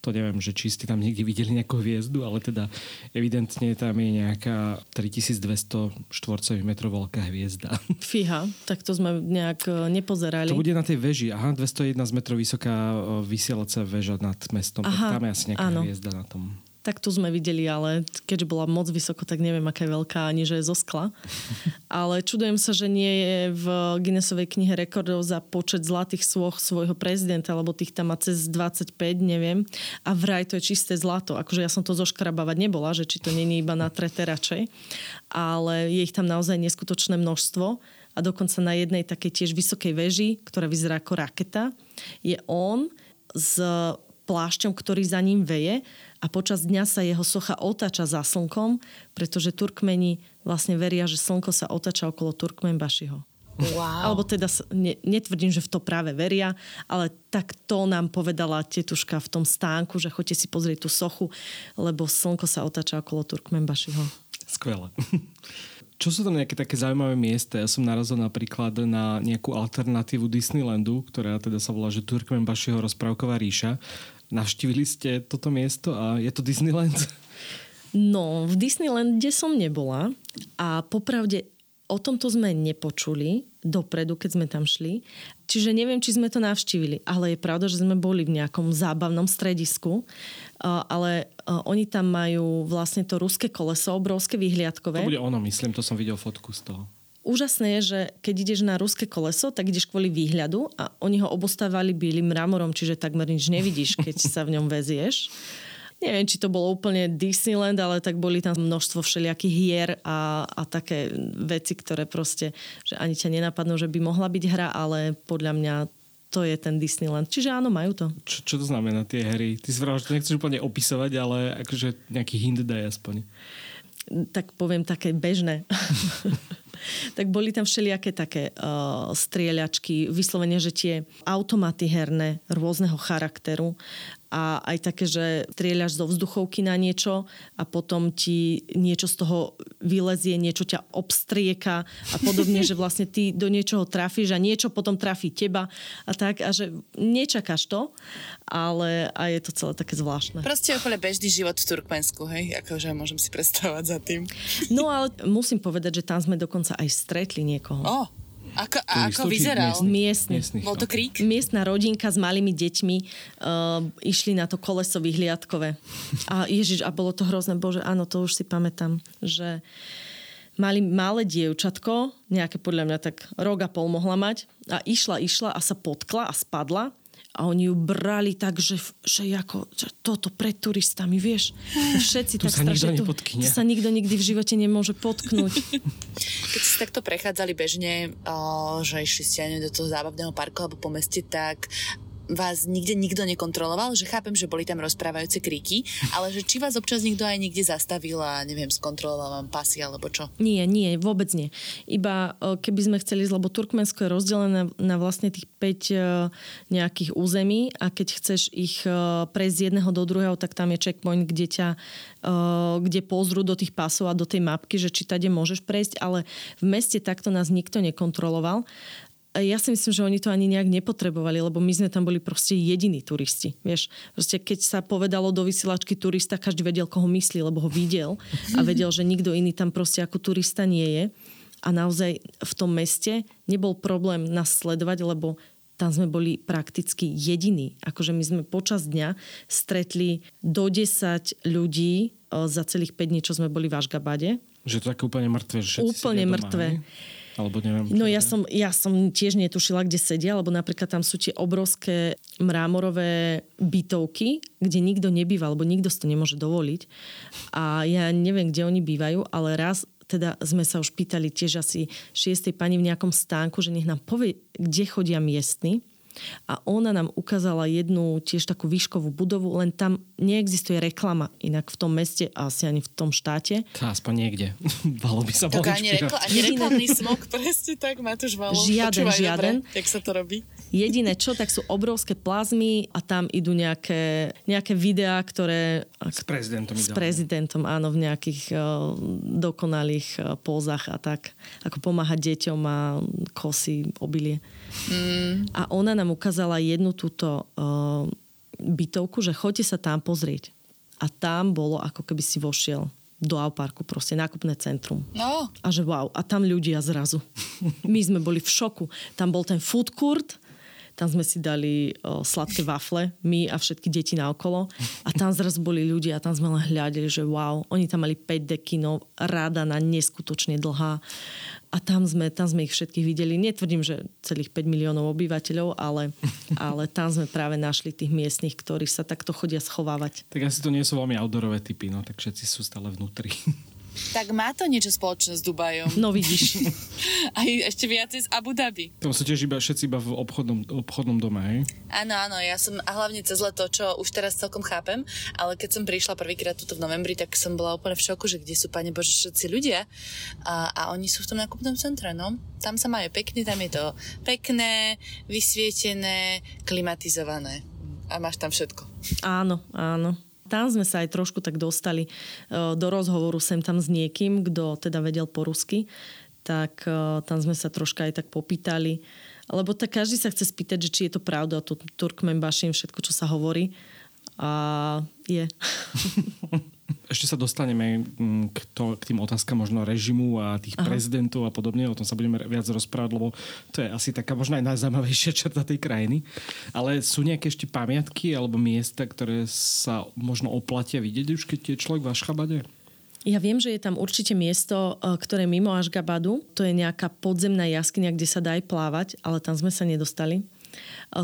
to neviem, že či ste tam niekde videli nejakú hviezdu, ale teda evidentne tam je nejaká 3200 štvorcových metrov veľká hviezda. Fíha, tak to sme nejak e, nepozerali. To bude na tej veži, aha, 201 metrov vysoká e, vysielacia väža nad mestom, aha, tak tam je asi nejaká áno. hviezda na tom tak tu sme videli, ale keďže bola moc vysoko, tak neviem, aká je veľká, ani že je zo skla. Ale čudujem sa, že nie je v Guinnessovej knihe rekordov za počet zlatých svoch svojho prezidenta, lebo tých tam má cez 25, neviem. A vraj to je čisté zlato. Akože ja som to zoškrabávať nebola, že či to není iba na trete radšej. Ale je ich tam naozaj neskutočné množstvo a dokonca na jednej takej tiež vysokej veži, ktorá vyzerá ako raketa, je on s plášťom, ktorý za ním veje a počas dňa sa jeho socha otáča za slnkom, pretože Turkmeni vlastne veria, že slnko sa otáča okolo Turkmenbašiho. Wow. Alebo teda ne, netvrdím, že v to práve veria, ale tak to nám povedala tetuška v tom stánku, že choďte si pozrieť tú sochu, lebo slnko sa otáča okolo Turkmenbašiho. Skvelé. Čo sú to nejaké také zaujímavé miesta? Ja som narazil napríklad na nejakú alternatívu Disneylandu, ktorá teda sa volá, že Turkmenbašiho rozprávková ríša. Navštívili ste toto miesto a je to Disneyland? No, v Disneylande som nebola a popravde o tomto sme nepočuli dopredu, keď sme tam šli. Čiže neviem, či sme to navštívili, ale je pravda, že sme boli v nejakom zábavnom stredisku, ale oni tam majú vlastne to ruské koleso, obrovské vyhliadkové. To bude ono, myslím, to som videl fotku z toho úžasné je, že keď ideš na ruské koleso, tak ideš kvôli výhľadu a oni ho obostávali bielým mramorom, čiže takmer nič nevidíš, keď sa v ňom vezieš. Neviem, či to bolo úplne Disneyland, ale tak boli tam množstvo všelijakých hier a, a také veci, ktoré proste, že ani ťa nenapadnú, že by mohla byť hra, ale podľa mňa to je ten Disneyland. Čiže áno, majú to. Čo, čo to znamená tie hry? Ty si že to nechceš úplne opisovať, ale akože nejaký hint daj aspoň. Tak poviem také bežné. tak boli tam všelijaké také uh, strieľačky, vyslovene, že tie automaty herné rôzneho charakteru a aj také, že strieľaš zo vzduchovky na niečo a potom ti niečo z toho vylezie, niečo ťa obstrieka a podobne, že vlastne ty do niečoho trafíš a niečo potom trafí teba a tak a že nečakáš to, ale a je to celé také zvláštne. Proste úplne bežný život v Turkmensku, hej? Akože môžem si predstavovať za tým. No ale musím povedať, že tam sme dokonca aj stretli niekoho. Oh. Ako, a ako vyzeral? Miestny. Miestny. Bol to krík? Miestna rodinka s malými deťmi uh, išli na to koleso vyhliadkové. A ježiš, a bolo to hrozné, bože, áno, to už si pamätám, že mali malé dievčatko, nejaké podľa mňa tak rok a pol mohla mať a išla, išla a sa potkla a spadla a oni ju brali tak, že, že ako že toto pred turistami, vieš. Všetci tu tak sa strašne... nikto nepotkne. Tu sa nikto nikdy v živote nemôže potknúť. Keď ste takto prechádzali bežne, o, že išli ste do toho zábavného parku alebo po meste, tak vás nikde nikto nekontroloval, že chápem, že boli tam rozprávajúce kríky, ale že či vás občas nikto aj niekde zastavil a neviem, skontroloval vám pasy alebo čo? Nie, nie, vôbec nie. Iba keby sme chceli, lebo Turkmensko je rozdelené na vlastne tých 5 e, nejakých území a keď chceš ich e, prejsť z jedného do druhého, tak tam je checkpoint, kde ťa e, kde pozrú do tých pasov a do tej mapky, že či tade môžeš prejsť, ale v meste takto nás nikto nekontroloval ja si myslím, že oni to ani nejak nepotrebovali, lebo my sme tam boli proste jediní turisti. Vieš, proste keď sa povedalo do vysielačky turista, každý vedel, koho myslí, lebo ho videl a vedel, že nikto iný tam proste ako turista nie je. A naozaj v tom meste nebol problém nás sledovať, lebo tam sme boli prakticky jediní. Akože my sme počas dňa stretli do 10 ľudí e, za celých 5 dní, čo sme boli v Ašgabade. Že to také úplne mŕtve. Že úplne mŕtve. Doma, alebo neviem. No ja som, ja som tiež netušila, kde sedia, lebo napríklad tam sú tie obrovské mrámorové bytovky, kde nikto nebýva, alebo nikto si to nemôže dovoliť. A ja neviem, kde oni bývajú, ale raz teda sme sa už pýtali tiež asi šiestej pani v nejakom stánku, že nech nám povie, kde chodia miestni a ona nám ukázala jednu tiež takú výškovú budovu, len tam neexistuje reklama inak v tom meste a asi ani v tom štáte. To aspoň niekde. Valo by sa Tak ani, rekl- ani reklamný smog, presne tak, Matúš Valo. Žiaden, Počúvaj, žiaden. Dobre, jak sa to robí? Jediné čo, tak sú obrovské plazmy a tam idú nejaké, nejaké videá, ktoré... S prezidentom. S prezidentom, áno, v nejakých uh, dokonalých uh, pózach a tak. Ako pomáhať deťom a kosy, obilie. Mm. A ona nám ukázala jednu túto uh, bytovku, že choďte sa tam pozrieť. A tam bolo, ako keby si vošiel do Auparku, proste nákupné centrum. No. A že wow, a tam ľudia zrazu. My sme boli v šoku. Tam bol ten food court, tam sme si dali o, sladké wafle, my a všetky deti naokolo. A tam zrazu boli ľudia a tam sme len hľadeli, že wow, oni tam mali 5 dekinov, rada na neskutočne dlhá. A tam sme, tam sme ich všetkých videli. Netvrdím, že celých 5 miliónov obyvateľov, ale, ale tam sme práve našli tých miestnych, ktorí sa takto chodia schovávať. Tak asi to nie sú veľmi outdoorové typy, no tak všetci sú stále vnútri. Tak má to niečo spoločné s Dubajom. No vidíš. Aj ešte viacej z Abu Dhabi. Tam sú tiež iba všetci iba v obchodnom, obchodnom dome, hej? Áno, áno, ja som, a hlavne cez leto, čo už teraz celkom chápem, ale keď som prišla prvýkrát tuto v novembri, tak som bola úplne v šoku, že kde sú, pane Bože, všetci ľudia a, a oni sú v tom nákupnom centre, no. Tam sa majú pekne, tam je to pekné, vysvietené, klimatizované a máš tam všetko. Áno, áno tam sme sa aj trošku tak dostali e, do rozhovoru sem tam s niekým, kto teda vedel po rusky, tak e, tam sme sa troška aj tak popýtali. Lebo tak každý sa chce spýtať, že či je to pravda, to Turkmen Bašim, všetko, čo sa hovorí. A je. Ešte sa dostaneme mm, k, to, k tým otázkam možno režimu a tých Aha. prezidentov a podobne. O tom sa budeme viac rozprávať, lebo to je asi taká možno aj najzaujímavejšia črta tej krajiny. Ale sú nejaké ešte pamiatky alebo miesta, ktoré sa možno oplatia vidieť už, keď je človek v Ašchabade? Ja viem, že je tam určite miesto, e, ktoré mimo Ašgabadu. To je nejaká podzemná jaskyňa, kde sa dá aj plávať, ale tam sme sa nedostali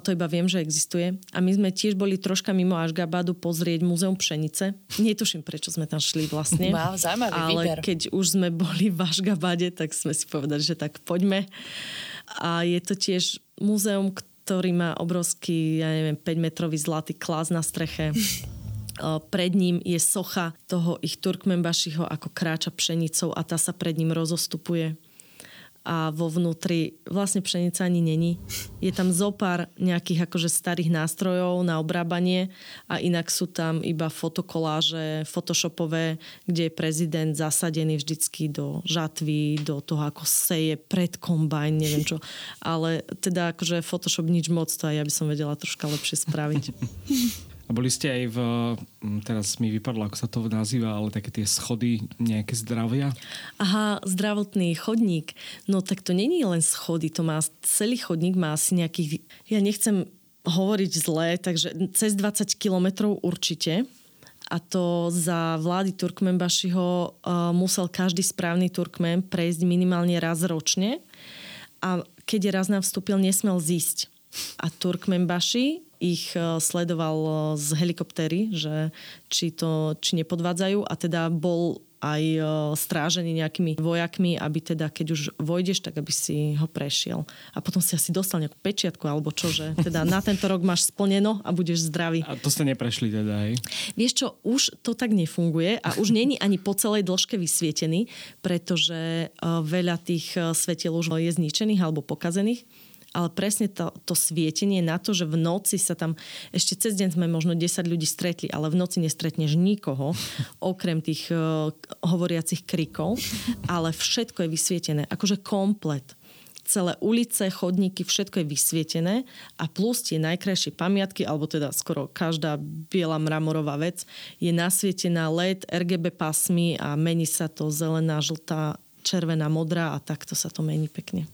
to iba viem, že existuje. A my sme tiež boli troška mimo Ašgabadu pozrieť Múzeum pšenice. Netuším, prečo sme tam šli vlastne. Wow, zaujímavý Ale výber. keď už sme boli v Ašgabade, tak sme si povedali, že tak poďme. A je to tiež múzeum, ktorý má obrovský, ja neviem, 5-metrový zlatý klas na streche. pred ním je socha toho ich Turkmenbašiho, ako kráča pšenicou a tá sa pred ním rozostupuje a vo vnútri vlastne pšenica ani není. Je tam zopár nejakých akože starých nástrojov na obrábanie a inak sú tam iba fotokoláže, photoshopové, kde je prezident zasadený vždycky do žatvy, do toho, ako seje pred kombajn, neviem čo. Ale teda akože Photoshop nič moc, to aj ja by som vedela troška lepšie spraviť. A boli ste aj v, mm, teraz mi vypadlo, ako sa to nazýva, ale také tie schody nejaké zdravia? Aha, zdravotný chodník. No tak to není len schody, to má, celý chodník má asi nejakých, ja nechcem hovoriť zlé, takže cez 20 kilometrov určite. A to za vlády Turkmenbašiho uh, musel každý správny Turkmen prejsť minimálne raz ročne. A keď raz nám vstúpil, nesmel zísť a Turkmenbaši ich e, sledoval e, z helikoptery, že či, to, či nepodvádzajú a teda bol aj e, strážený nejakými vojakmi, aby teda, keď už vojdeš, tak aby si ho prešiel. A potom si asi dostal nejakú pečiatku alebo čo, že teda na tento rok máš splneno a budeš zdravý. A to ste neprešli teda, hej? Vieš čo, už to tak nefunguje a už není ani po celej dĺžke vysvietený, pretože veľa tých svetiel už je zničených alebo pokazených ale presne to, to svietenie na to, že v noci sa tam, ešte cez deň sme možno 10 ľudí stretli, ale v noci nestretneš nikoho, okrem tých uh, hovoriacich krikov, ale všetko je vysvietené, akože komplet. Celé ulice, chodníky, všetko je vysvietené. A plus tie najkrajšie pamiatky, alebo teda skoro každá biela mramorová vec je nasvietená LED, RGB pasmy a mení sa to zelená, žltá, červená, modrá a takto sa to mení pekne.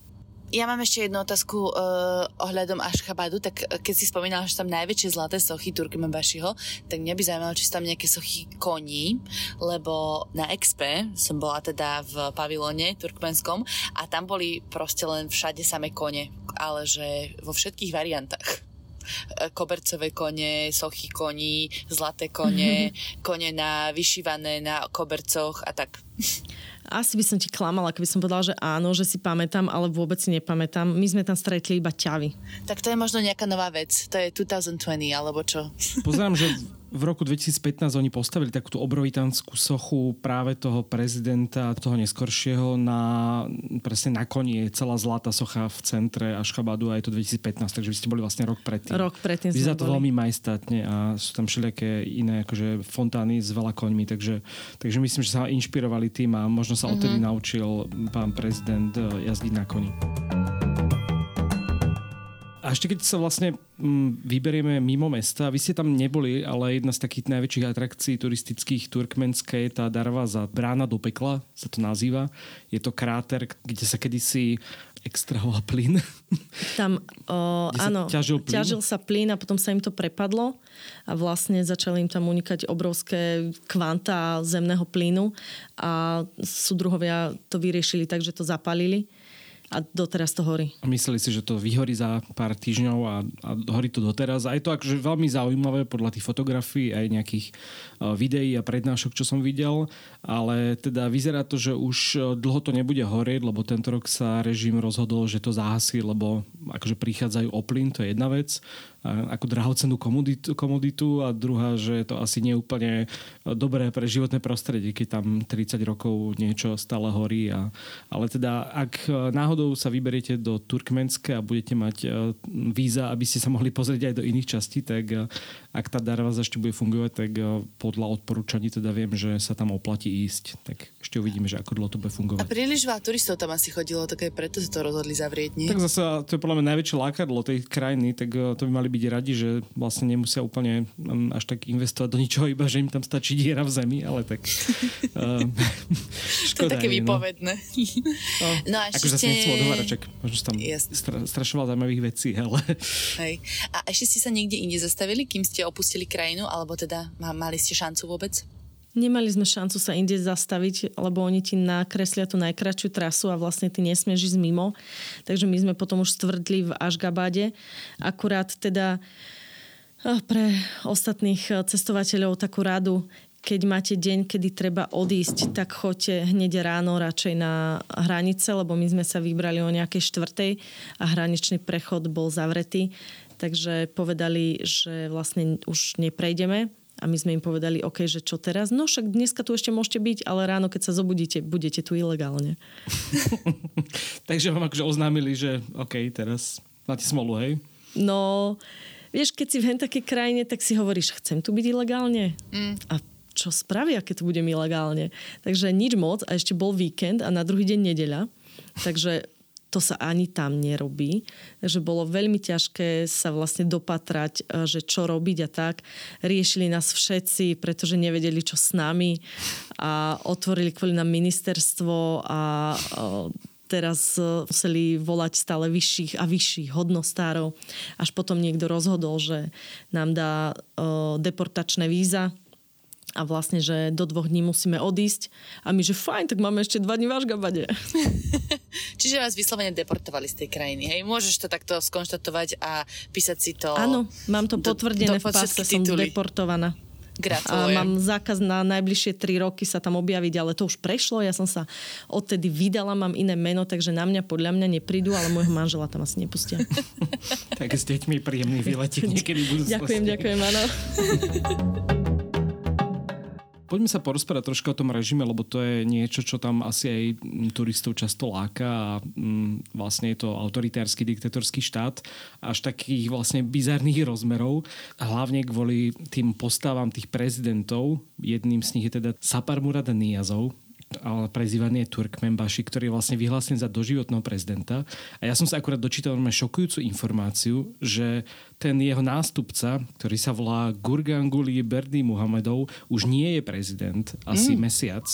Ja mám ešte jednu otázku uh, ohľadom Ašchabadu, tak eh, keď si spomínala, že tam najväčšie zlaté sochy Turkmenbašiho, tak mňa by zaujímalo, či sú tam nejaké sochy koní, lebo na Expe som bola teda v pavilóne turkmenskom a tam boli proste len všade samé kone, ale že vo všetkých variantách eh, kobercové kone, sochy koní, zlaté kone, kone na vyšívané na kobercoch a tak. Asi by som ti klamala, keby som povedala, že áno, že si pamätám, ale vôbec si nepamätám. My sme tam stretli iba ťavy. Tak to je možno nejaká nová vec. To je 2020, alebo čo? Pozerám, že v roku 2015 oni postavili takúto obrovitanskú sochu práve toho prezidenta, toho neskoršieho na, presne na koni je celá zlatá socha v centre Ašchabadu a je to 2015, takže vy ste boli vlastne rok predtým. Rok predtým Vyzerá to veľmi majestátne a sú tam všelijaké iné akože fontány s veľa koňmi, takže, takže myslím, že sa inšpirovali tým a možno sa mm-hmm. odtedy naučil pán prezident eh, jazdiť na koni. A ešte keď sa vlastne mm, vyberieme mimo mesta, vy ste tam neboli, ale jedna z takých najväčších atrakcií turistických turkmenské je tá Darvaza, brána do pekla sa to nazýva. Je to kráter, kde sa kedysi extrahoval plyn. Tam, o, áno, ťažil, plyn? ťažil sa plyn a potom sa im to prepadlo a vlastne začali im tam unikať obrovské kvanta zemného plynu a súdruhovia to vyriešili tak, že to zapalili a doteraz to horí. Mysleli si, že to vyhorí za pár týždňov a, a horí to doteraz. A je to akože veľmi zaujímavé podľa tých fotografií aj nejakých uh, videí a prednášok, čo som videl. Ale teda vyzerá to, že už e, dlho to nebude horieť, lebo tento rok sa režim rozhodol, že to zahasí, lebo akože prichádzajú o plyn, to je jedna vec ako drahocennú komoditu, komoditu a druhá, že je to asi neúplne dobré pre životné prostredie, keď tam 30 rokov niečo stále horí. A, ale teda, ak náhodou sa vyberiete do Turkmenska a budete mať e, víza, aby ste sa mohli pozrieť aj do iných častí, tak e, ak tá darva ešte bude fungovať, tak e, podľa odporúčaní teda viem, že sa tam oplatí ísť. Tak ešte uvidíme, že ako dlho to bude fungovať. A príliš veľa turistov tam asi chodilo, tak aj preto sa to rozhodli zavrieť, nie? Tak zase to je podľa mňa najväčšie lákadlo tej krajiny, tak to by mali byť radi, že vlastne nemusia úplne až tak investovať do ničoho, iba že im tam stačí diera v zemi, ale tak... Škoda, to je také no. výpovedné. No, no a ešte... Akože odhovárať, čak možno tam stra, strašne veľa zaujímavých vecí, ale... Hej. A ešte ste sa niekde inde zastavili, kým ste opustili krajinu, alebo teda mali ste šancu vôbec? Nemali sme šancu sa inde zastaviť, lebo oni ti nakreslia tú najkračšiu trasu a vlastne ty nesmieš ísť mimo. Takže my sme potom už stvrdli v Ašgabade. Akurát teda eh, pre ostatných eh, cestovateľov takú radu, keď máte deň, kedy treba odísť, tak choďte hneď ráno radšej na hranice, lebo my sme sa vybrali o nejakej štvrtej a hraničný prechod bol zavretý. Takže povedali, že vlastne už neprejdeme a my sme im povedali, OK, že čo teraz? No však dneska tu ešte môžete byť, ale ráno, keď sa zobudíte, budete tu ilegálne. Takže vám akože oznámili, že OK, teraz máte smolu, hej? No, vieš, keď si v takej krajine, tak si hovoríš, chcem tu byť ilegálne. Mm. A čo spravia, keď tu budem ilegálne? Takže nič moc a ešte bol víkend a na druhý deň nedeľa. Takže to sa ani tam nerobí. Takže bolo veľmi ťažké sa vlastne dopatrať, e, že čo robiť a tak. Riešili nás všetci, pretože nevedeli, čo s nami a otvorili kvôli nám ministerstvo a e, teraz e, museli volať stále vyšších a vyšších hodnostárov. Až potom niekto rozhodol, že nám dá deportačné víza a vlastne, že do dvoch dní musíme odísť a my, že fajn, tak máme ešte dva dní v Ašgabade. Čiže vás vyslovene deportovali z tej krajiny, hej? Môžeš to takto skonštatovať a písať si to... Áno, mám to potvrdené do, do v pase, som deportovaná. Gratulujem. A mám zákaz na najbližšie tri roky sa tam objaviť, ale to už prešlo. Ja som sa odtedy vydala, mám iné meno, takže na mňa podľa mňa neprídu, ale môjho manžela tam asi nepustia. tak s deťmi príjemný výletek niekedy budú Ďakujem, ďakujem, áno. Poďme sa porozprávať troška o tom režime, lebo to je niečo, čo tam asi aj turistov často láka a mm, vlastne je to autoritársky diktatorský štát až takých vlastne bizarných rozmerov. Hlavne kvôli tým postavám tých prezidentov, jedným z nich je teda Sapar Murad Niyazov, ale prezývaný je Turkmenbaši, ktorý je vlastne vyhlásený za doživotného prezidenta. A ja som sa akurát dočítal šokujúcu informáciu, že ten jeho nástupca, ktorý sa volá Gurganguli Berdi Muhamedov, už nie je prezident asi mm. mesiac.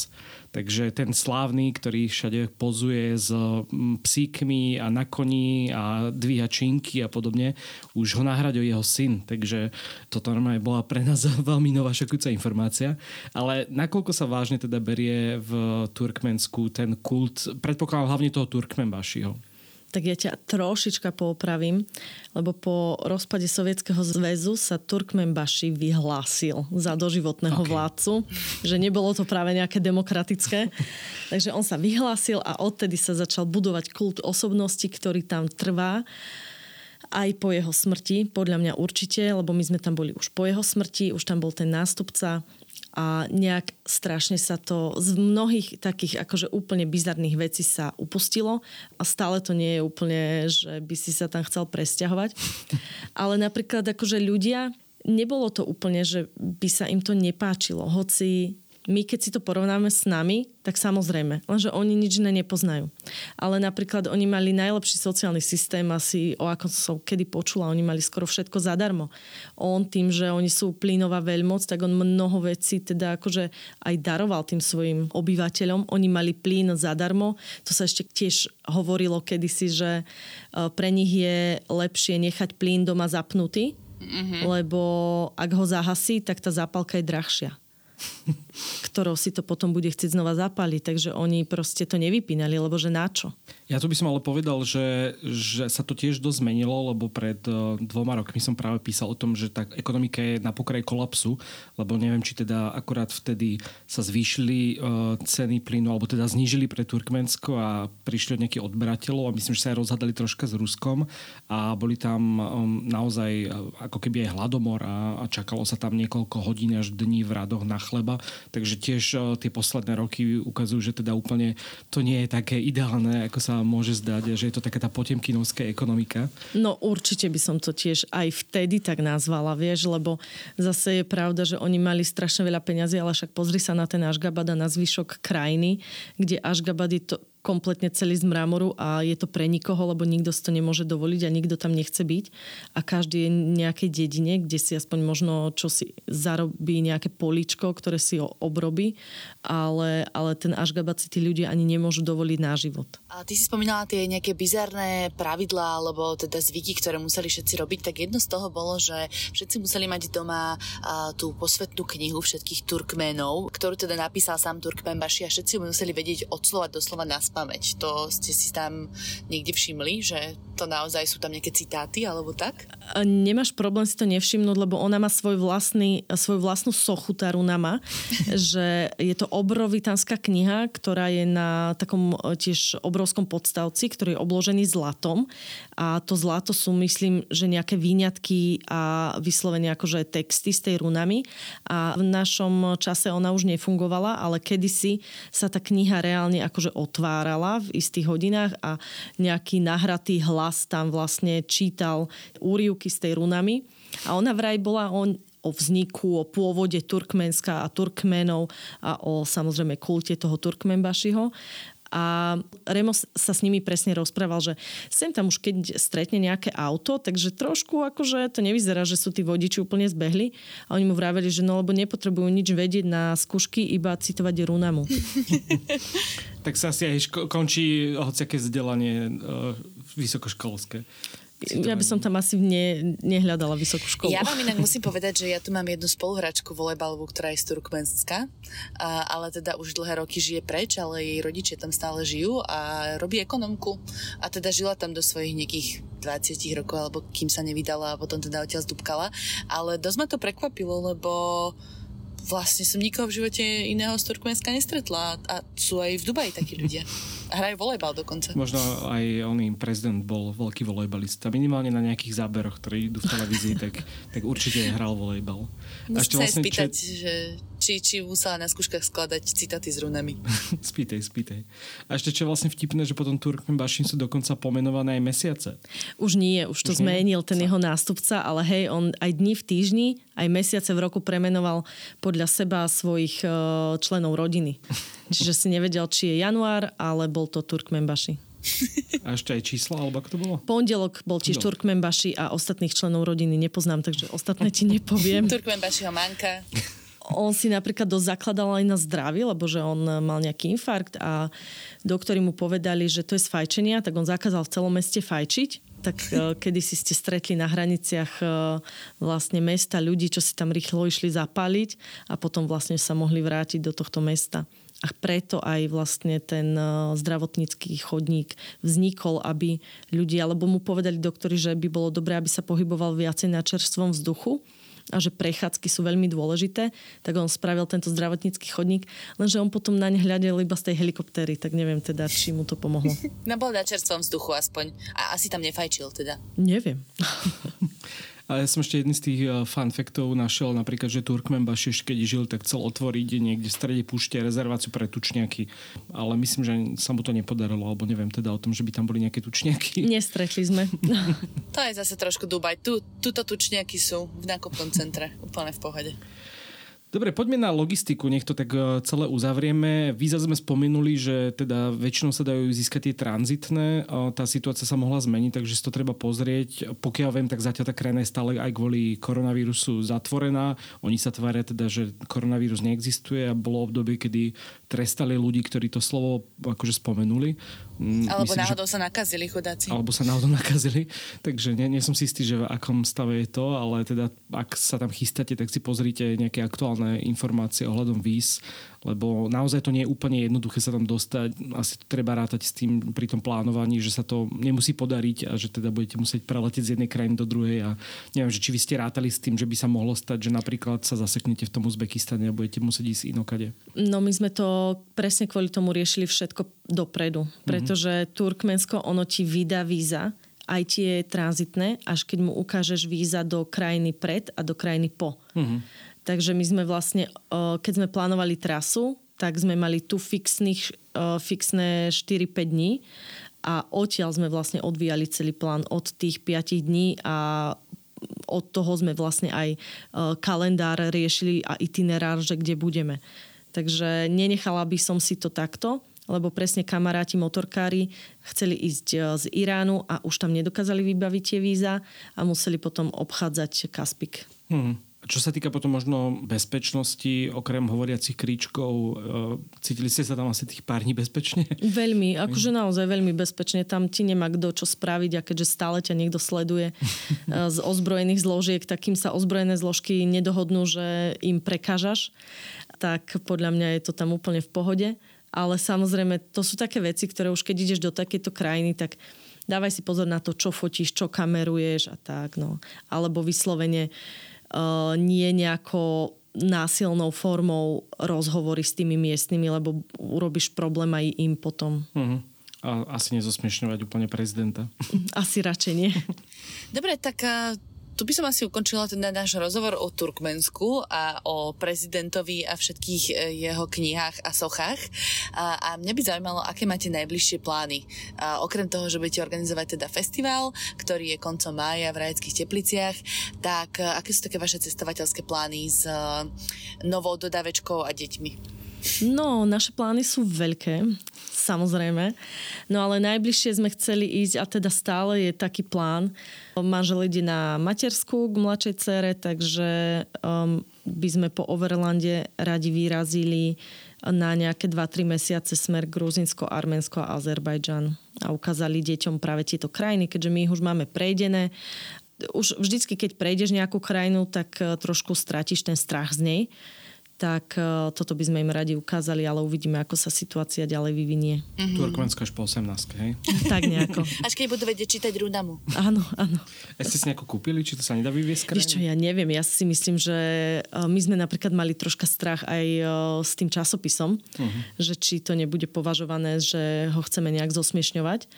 Takže ten slávny, ktorý všade pozuje s mm, psíkmi a na koni a dvíha činky a podobne, už ho nahradil jeho syn. Takže toto normálne bola pre nás veľmi nová šokujúca informácia. Ale nakoľko sa vážne teda berie v Turkmensku ten kult, predpokladám hlavne toho Turkmenbašiho? Tak ja ťa trošička poopravím, lebo po rozpade Sovietskeho zväzu sa Turkmenbaši vyhlásil za doživotného okay. vládcu, že nebolo to práve nejaké demokratické. Takže on sa vyhlásil a odtedy sa začal budovať kult osobnosti, ktorý tam trvá aj po jeho smrti, podľa mňa určite, lebo my sme tam boli už po jeho smrti, už tam bol ten nástupca a nejak strašne sa to z mnohých takých akože úplne bizarných vecí sa upustilo a stále to nie je úplne, že by si sa tam chcel presťahovať. Ale napríklad akože ľudia, nebolo to úplne, že by sa im to nepáčilo, hoci my keď si to porovnáme s nami, tak samozrejme, lenže oni nič iné nepoznajú. Ale napríklad oni mali najlepší sociálny systém asi, o ako som kedy počula, oni mali skoro všetko zadarmo. On tým, že oni sú plynová veľmoc, tak on mnoho vecí teda akože aj daroval tým svojim obyvateľom. Oni mali plyn zadarmo. To sa ešte tiež hovorilo kedysi, že e, pre nich je lepšie nechať plyn doma zapnutý, mm-hmm. lebo ak ho zahasí, tak tá zápalka je drahšia ktorou si to potom bude chcieť znova zapaliť. Takže oni proste to nevypínali, lebo že na čo? Ja tu by som ale povedal, že, že sa to tiež dosť zmenilo, lebo pred uh, dvoma rokmi som práve písal o tom, že tá ekonomika je na pokraji kolapsu, lebo neviem, či teda akurát vtedy sa zvýšili uh, ceny plynu, alebo teda znížili pre Turkmensko a prišli od nejakých odberateľov a myslím, že sa aj rozhadali troška s Ruskom a boli tam um, naozaj uh, ako keby aj hladomor a, a čakalo sa tam niekoľko hodín až dní v radoch na chleba. Takže tiež uh, tie posledné roky ukazujú, že teda úplne to nie je také ideálne, ako sa môže zdať, že je to taká tá potemkinovská ekonomika. No určite by som to tiež aj vtedy tak nazvala, vieš, lebo zase je pravda, že oni mali strašne veľa peňazí, ale však pozri sa na ten Ašgabad a na zvyšok krajiny, kde Ašgabad je to kompletne celý z mramoru a je to pre nikoho, lebo nikto si to nemôže dovoliť a nikto tam nechce byť. A každý je nejakej dedine, kde si aspoň možno čo si zarobí nejaké poličko, ktoré si obrobí, ale, ale ten Ašgabat si tí ľudia ani nemôžu dovoliť na život. A ty si spomínala tie nejaké bizarné pravidlá alebo teda zvyky, ktoré museli všetci robiť, tak jedno z toho bolo, že všetci museli mať doma a, tú posvetnú knihu všetkých Turkménov, ktorú teda napísal sám Turkmenbaši a všetci museli vedieť od slova do slova na spameť. To ste si tam niekde všimli, že to naozaj sú tam nejaké citáty alebo tak? Nemáš problém si to nevšimnúť, lebo ona má svoj vlastný, svoju vlastnú sochu, tá runa má, že je to obrovitánska kniha, ktorá je na takom e, tiež obrovskom podstavci, ktorý je obložený zlatom a to zlato sú, myslím, že nejaké výňatky a vyslovene akože texty s tej runami a v našom čase ona už nefungovala, ale kedysi sa tá kniha reálne akože otvára vytvárala v istých hodinách a nejaký nahratý hlas tam vlastne čítal úrivky s tej runami. A ona vraj bola on, o vzniku, o pôvode Turkmenska a Turkmenov a o samozrejme kulte toho Turkmenbašiho. A Remo sa s nimi presne rozprával, že sem tam už keď stretne nejaké auto, takže trošku akože to nevyzerá, že sú tí vodiči úplne zbehli. A oni mu vraveli, že no lebo nepotrebujú nič vedieť na skúšky, iba citovať runamu. tak sa asi aj ško- končí hociaké vzdelanie uh, vysokoškolské. Ja by som tam asi ne, nehľadala vysokú školu. Ja vám inak musím povedať, že ja tu mám jednu spoluhračku volejbalovú, ktorá je z Turkmenska, a, ale teda už dlhé roky žije preč, ale jej rodičia tam stále žijú a robí ekonomku. A teda žila tam do svojich nejakých 20 rokov, alebo kým sa nevydala a potom teda odtiaľ zdúbkala. Ale dosť ma to prekvapilo, lebo vlastne som nikoho v živote iného z Turkmenska nestretla a sú aj v Dubaji takí ľudia. A hrajú volejbal dokonca. Možno aj oný prezident bol veľký volejbalista. Minimálne na nejakých záberoch, ktorí idú v televízii, tak, tak určite hral volejbal. Musím sa vlastne, spýtať, čo... že či, či musela na skúškach skladať citáty s runami. spýtaj, spýtaj. A ešte čo je vlastne vtipné, že potom Turkmenbašin sú dokonca pomenované aj mesiace. Už nie, už to už zmenil nie? ten jeho nástupca, ale hej, on aj dni v týždni, aj mesiace v roku premenoval podľa seba svojich uh, členov rodiny. Čiže si nevedel, či je január, ale bol to Turkmenbaši. A ešte aj čísla, alebo ako to bolo? Pondelok bol tiež Turkmenbaši a ostatných členov rodiny nepoznám, takže ostatné ti nepoviem. Turkmenbašiho manka on si napríklad dosť zakladal aj na zdraví, lebo že on mal nejaký infarkt a doktori mu povedali, že to je z fajčenia, tak on zakázal v celom meste fajčiť. Tak e, kedy si ste stretli na hraniciach e, vlastne mesta ľudí, čo si tam rýchlo išli zapáliť a potom vlastne sa mohli vrátiť do tohto mesta. A preto aj vlastne ten e, zdravotnícky chodník vznikol, aby ľudia, alebo mu povedali doktori, že by bolo dobré, aby sa pohyboval viacej na čerstvom vzduchu a že prechádzky sú veľmi dôležité, tak on spravil tento zdravotnícky chodník, lenže on potom naň hľadel iba z tej helikoptéry, tak neviem teda, či mu to pomohlo. No bol na čerstvom vzduchu aspoň. A asi tam nefajčil teda. Neviem. A ja som ešte jedný z tých fun faktov našiel napríklad, že Turkmen Bašiš, keď žil, tak chcel otvoriť niekde v strede púšte rezerváciu pre tučniaky. Ale myslím, že sa mu to nepodarilo, alebo neviem teda o tom, že by tam boli nejaké tučniaky. Nestretli sme. to je zase trošku Dubaj. Tu, tuto tučniaky sú v nákupnom centre. Úplne v pohode. Dobre, poďme na logistiku, nech to tak e, celé uzavrieme. Vy sme spomenuli, že teda väčšinou sa dajú získať tie tranzitné. Tá situácia sa mohla zmeniť, takže si to treba pozrieť. Pokiaľ viem, tak zatiaľ tá krajina je stále aj kvôli koronavírusu zatvorená. Oni sa tvária teda, že koronavírus neexistuje a bolo obdobie, kedy trestali ľudí, ktorí to slovo akože spomenuli. Mm, alebo Myslím, náhodou že... sa nakazili chudáci. Alebo sa náhodou nakazili. Takže nie, nie som si istý, že v akom stave je to, ale teda ak sa tam chystáte, tak si pozrite nejaké aktuálne informácie ohľadom víz lebo naozaj to nie je úplne jednoduché sa tam dostať. Asi to treba rátať s tým pri tom plánovaní, že sa to nemusí podariť a že teda budete musieť preletieť z jednej krajiny do druhej a neviem, že či vy ste rátali s tým, že by sa mohlo stať, že napríklad sa zaseknete v tom Uzbekistane a budete musieť ísť inokade. No my sme to presne kvôli tomu riešili všetko dopredu, mhm. pretože mm-hmm. Turkmensko ono ti vydá víza, aj tie tranzitné, až keď mu ukážeš víza do krajiny pred a do krajiny po. Mm-hmm. Takže my sme vlastne, keď sme plánovali trasu, tak sme mali tu fixných, fixné 4-5 dní a odtiaľ sme vlastne odvíjali celý plán od tých 5 dní a od toho sme vlastne aj kalendár riešili a itinerár, že kde budeme. Takže nenechala by som si to takto, lebo presne kamaráti motorkári chceli ísť z Iránu a už tam nedokázali vybaviť tie víza a museli potom obchádzať Kaspik. Hmm. Čo sa týka potom možno bezpečnosti, okrem hovoriacich kríčkov, e, cítili ste sa tam asi tých pár dní bezpečne? Veľmi, akože naozaj veľmi bezpečne. Tam ti nemá kto čo spraviť a keďže stále ťa niekto sleduje e, z ozbrojených zložiek, tak kým sa ozbrojené zložky nedohodnú, že im prekážaš, tak podľa mňa je to tam úplne v pohode. Ale samozrejme, to sú také veci, ktoré už keď ideš do takejto krajiny, tak dávaj si pozor na to, čo fotíš, čo kameruješ a tak. No. Alebo vyslovene nie nejako násilnou formou rozhovory s tými miestnymi, lebo urobíš problém aj im potom. Uh-huh. A asi nezosmiešňovať úplne prezidenta. Asi radšej nie. Dobre, tak eh, tu by som asi ukončila ten náš rozhovor o Turkmensku a o prezidentovi a všetkých e, jeho knihách a sochách. A, a mňa by zaujímalo, aké máte najbližšie plány. A okrem toho, že budete organizovať teda festival, ktorý je koncom mája v Rajeckých tepliciach, tak e, aké sú také vaše cestovateľské plány s e, novou dodávečkou a deťmi? No, naše plány sú veľké samozrejme. No ale najbližšie sme chceli ísť a teda stále je taký plán. Manžel ide na matersku k mladšej cere, takže um, by sme po Overlande radi vyrazili na nejaké 2-3 mesiace smer Gruzinsko, Arménsko a Azerbajdžan a ukázali deťom práve tieto krajiny, keďže my ich už máme prejdené. Už vždycky, keď prejdeš nejakú krajinu, tak eh, trošku stratíš ten strach z nej tak uh, toto by sme im radi ukázali, ale uvidíme, ako sa situácia ďalej vyvinie. Mm-hmm. Turkmensko až po 18, hej? tak nejako. Až keď budú vedieť čítať Runamu. Áno, áno. A ste si nejako kúpili, či to sa nedá vyviesť Vieš čo, ja neviem. Ja si myslím, že uh, my sme napríklad mali troška strach aj uh, s tým časopisom, uh-huh. že či to nebude považované, že ho chceme nejak zosmiešňovať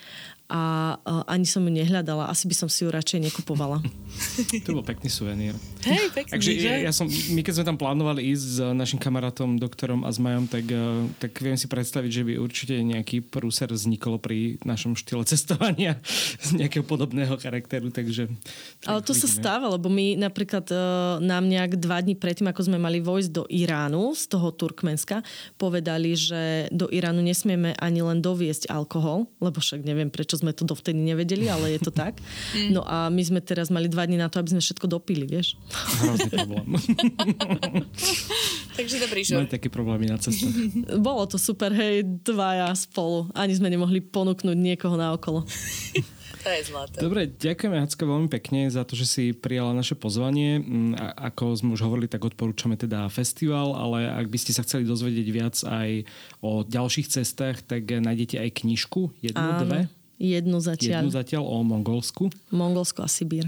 a uh, ani som ju nehľadala. Asi by som si ju radšej nekupovala. to bol pekný suvenír. Hej, pekný, Takže že? ja som, my keď sme tam plánovali ísť s našim kamarátom, doktorom a s Majom, tak, uh, tak viem si predstaviť, že by určite nejaký prúser vznikol pri našom štýle cestovania z nejakého podobného charakteru. Takže, Ale to sa stáva, lebo my napríklad uh, nám nejak dva dní predtým, ako sme mali vojsť do Iránu, z toho Turkmenska, povedali, že do Iránu nesmieme ani len doviesť alkohol, lebo však neviem, prečo sme to dovtedy nevedeli, ale je to tak. No a my sme teraz mali dva dní na to, aby sme všetko dopili, vieš. Hrozný problém. Takže dobrý žur. Mali také problémy na ceste. Bolo to super, hej, dvaja spolu. Ani sme nemohli ponúknuť niekoho na okolo. To je zlaté. Dobre, ďakujeme Hacka veľmi pekne za to, že si prijala naše pozvanie. Mm, a, ako sme už hovorili, tak odporúčame teda festival, ale ak by ste sa chceli dozvedieť viac aj o ďalších cestách, tak nájdete aj knižku, jednu, Áno. dve. Jednu zatiaľ. Jednu zatiaľ o Mongolsku. Mongolsko a Sibír.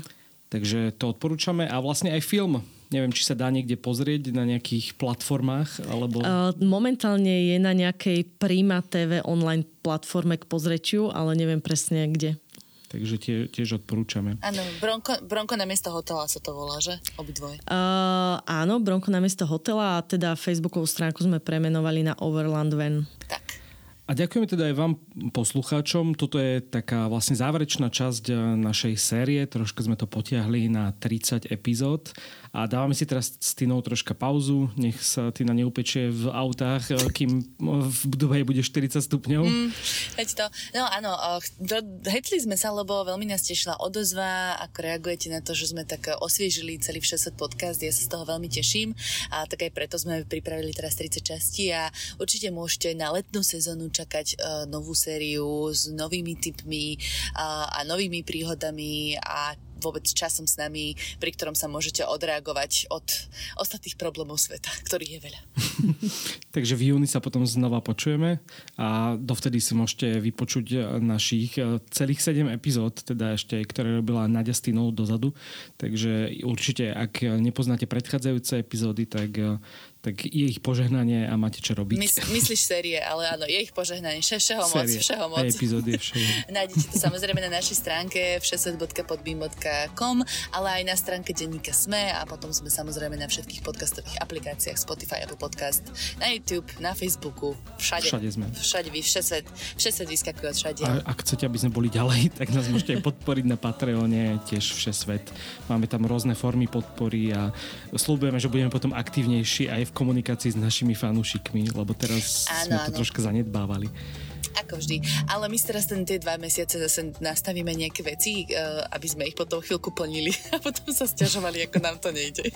Takže to odporúčame a vlastne aj film. Neviem, či sa dá niekde pozrieť na nejakých platformách, alebo... Uh, momentálne je na nejakej Prima TV online platforme k pozretiu, ale neviem presne kde. Takže tie, tiež odporúčame. Áno, Bronko, Bronko na miesto hotela sa to volá, že? Obidvoje. Uh, áno, Bronko na miesto hotela a teda Facebookovú stránku sme premenovali na Overland Van. Tak. A ďakujeme teda aj vám poslucháčom. Toto je taká vlastne záverečná časť eh, našej série. Troška sme to potiahli na 30 epizód. A dávame si teraz s Tinou troška pauzu. Nech sa Tina neupečie v autách, eh, kým v Dubaji bude 40 stupňov. Mm, to. No áno, hetli sme sa, lebo veľmi nás tešila odozva, ako reagujete na to, že sme tak osviežili celý Všesvet podcast. Ja sa z toho veľmi teším. A tak aj preto sme pripravili teraz 30 častí a určite môžete na letnú sezónu čakať novú sériu s novými typmi uh, a novými príhodami a vôbec časom s nami, pri ktorom sa môžete odreagovať od ostatných problémov sveta, ktorých je veľa. Takže v júni sa potom znova počujeme a dovtedy si môžete vypočuť našich eh, celých 7 epizód, teda ešte, ktoré robila Nadia Stinou dozadu. Takže určite, ak nepoznáte predchádzajúce epizódy, tak eh, tak je ich požehnanie a máte čo robiť. Mys, myslíš série, ale áno, je ich požehnanie. Všeho moc, všeho moc. epizódy, všeho. Nájdete to samozrejme na našej stránke všeset.podbeam.com, ale aj na stránke denníka SME a potom sme samozrejme na všetkých podcastových aplikáciách Spotify, Apple Podcast, na YouTube, na Facebooku, všade. Všade sme. Všade vy, všeset, všeset vyskakuje od všade. A ak chcete, aby sme boli ďalej, tak nás môžete aj podporiť na Patreone, tiež všesvet. Máme tam rôzne formy podpory a slúbujeme, že budeme potom aktívnejší aj v v komunikácii s našimi fanúšikmi, lebo teraz áno, sme to áno. troška zanedbávali. Ako vždy. Ale my teraz ten tie dva mesiace zase nastavíme nejaké veci, uh, aby sme ich potom chvíľku plnili a potom sa stiažovali, ako nám to nejde.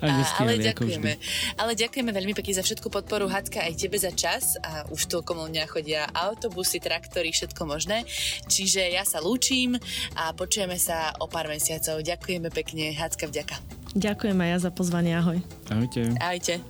A, ale ďakujeme. Ale ďakujeme veľmi pekne za všetku podporu, Hacka, aj tebe za čas a už tu okolo mňa chodia autobusy, traktory, všetko možné. Čiže ja sa lúčim a počujeme sa o pár mesiacov. Ďakujeme pekne. Hacka, vďaka. Ďakujem aj ja za pozvanie. Ahoj. Ahojte. Ahojte.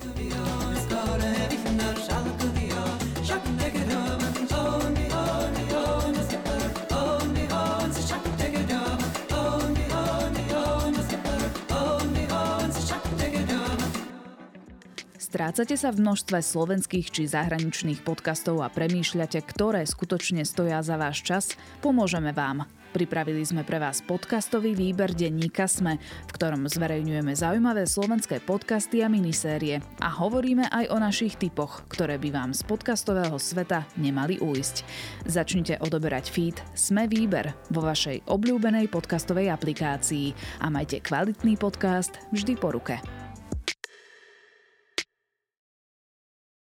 Strácate sa v množstve slovenských či zahraničných podcastov a premýšľate, ktoré skutočne stoja za váš čas? Pomôžeme vám. Pripravili sme pre vás podcastový výber denníka Sme, v ktorom zverejňujeme zaujímavé slovenské podcasty a minisérie a hovoríme aj o našich typoch, ktoré by vám z podcastového sveta nemali ujsť. Začnite odoberať feed Sme výber vo vašej obľúbenej podcastovej aplikácii a majte kvalitný podcast vždy po ruke.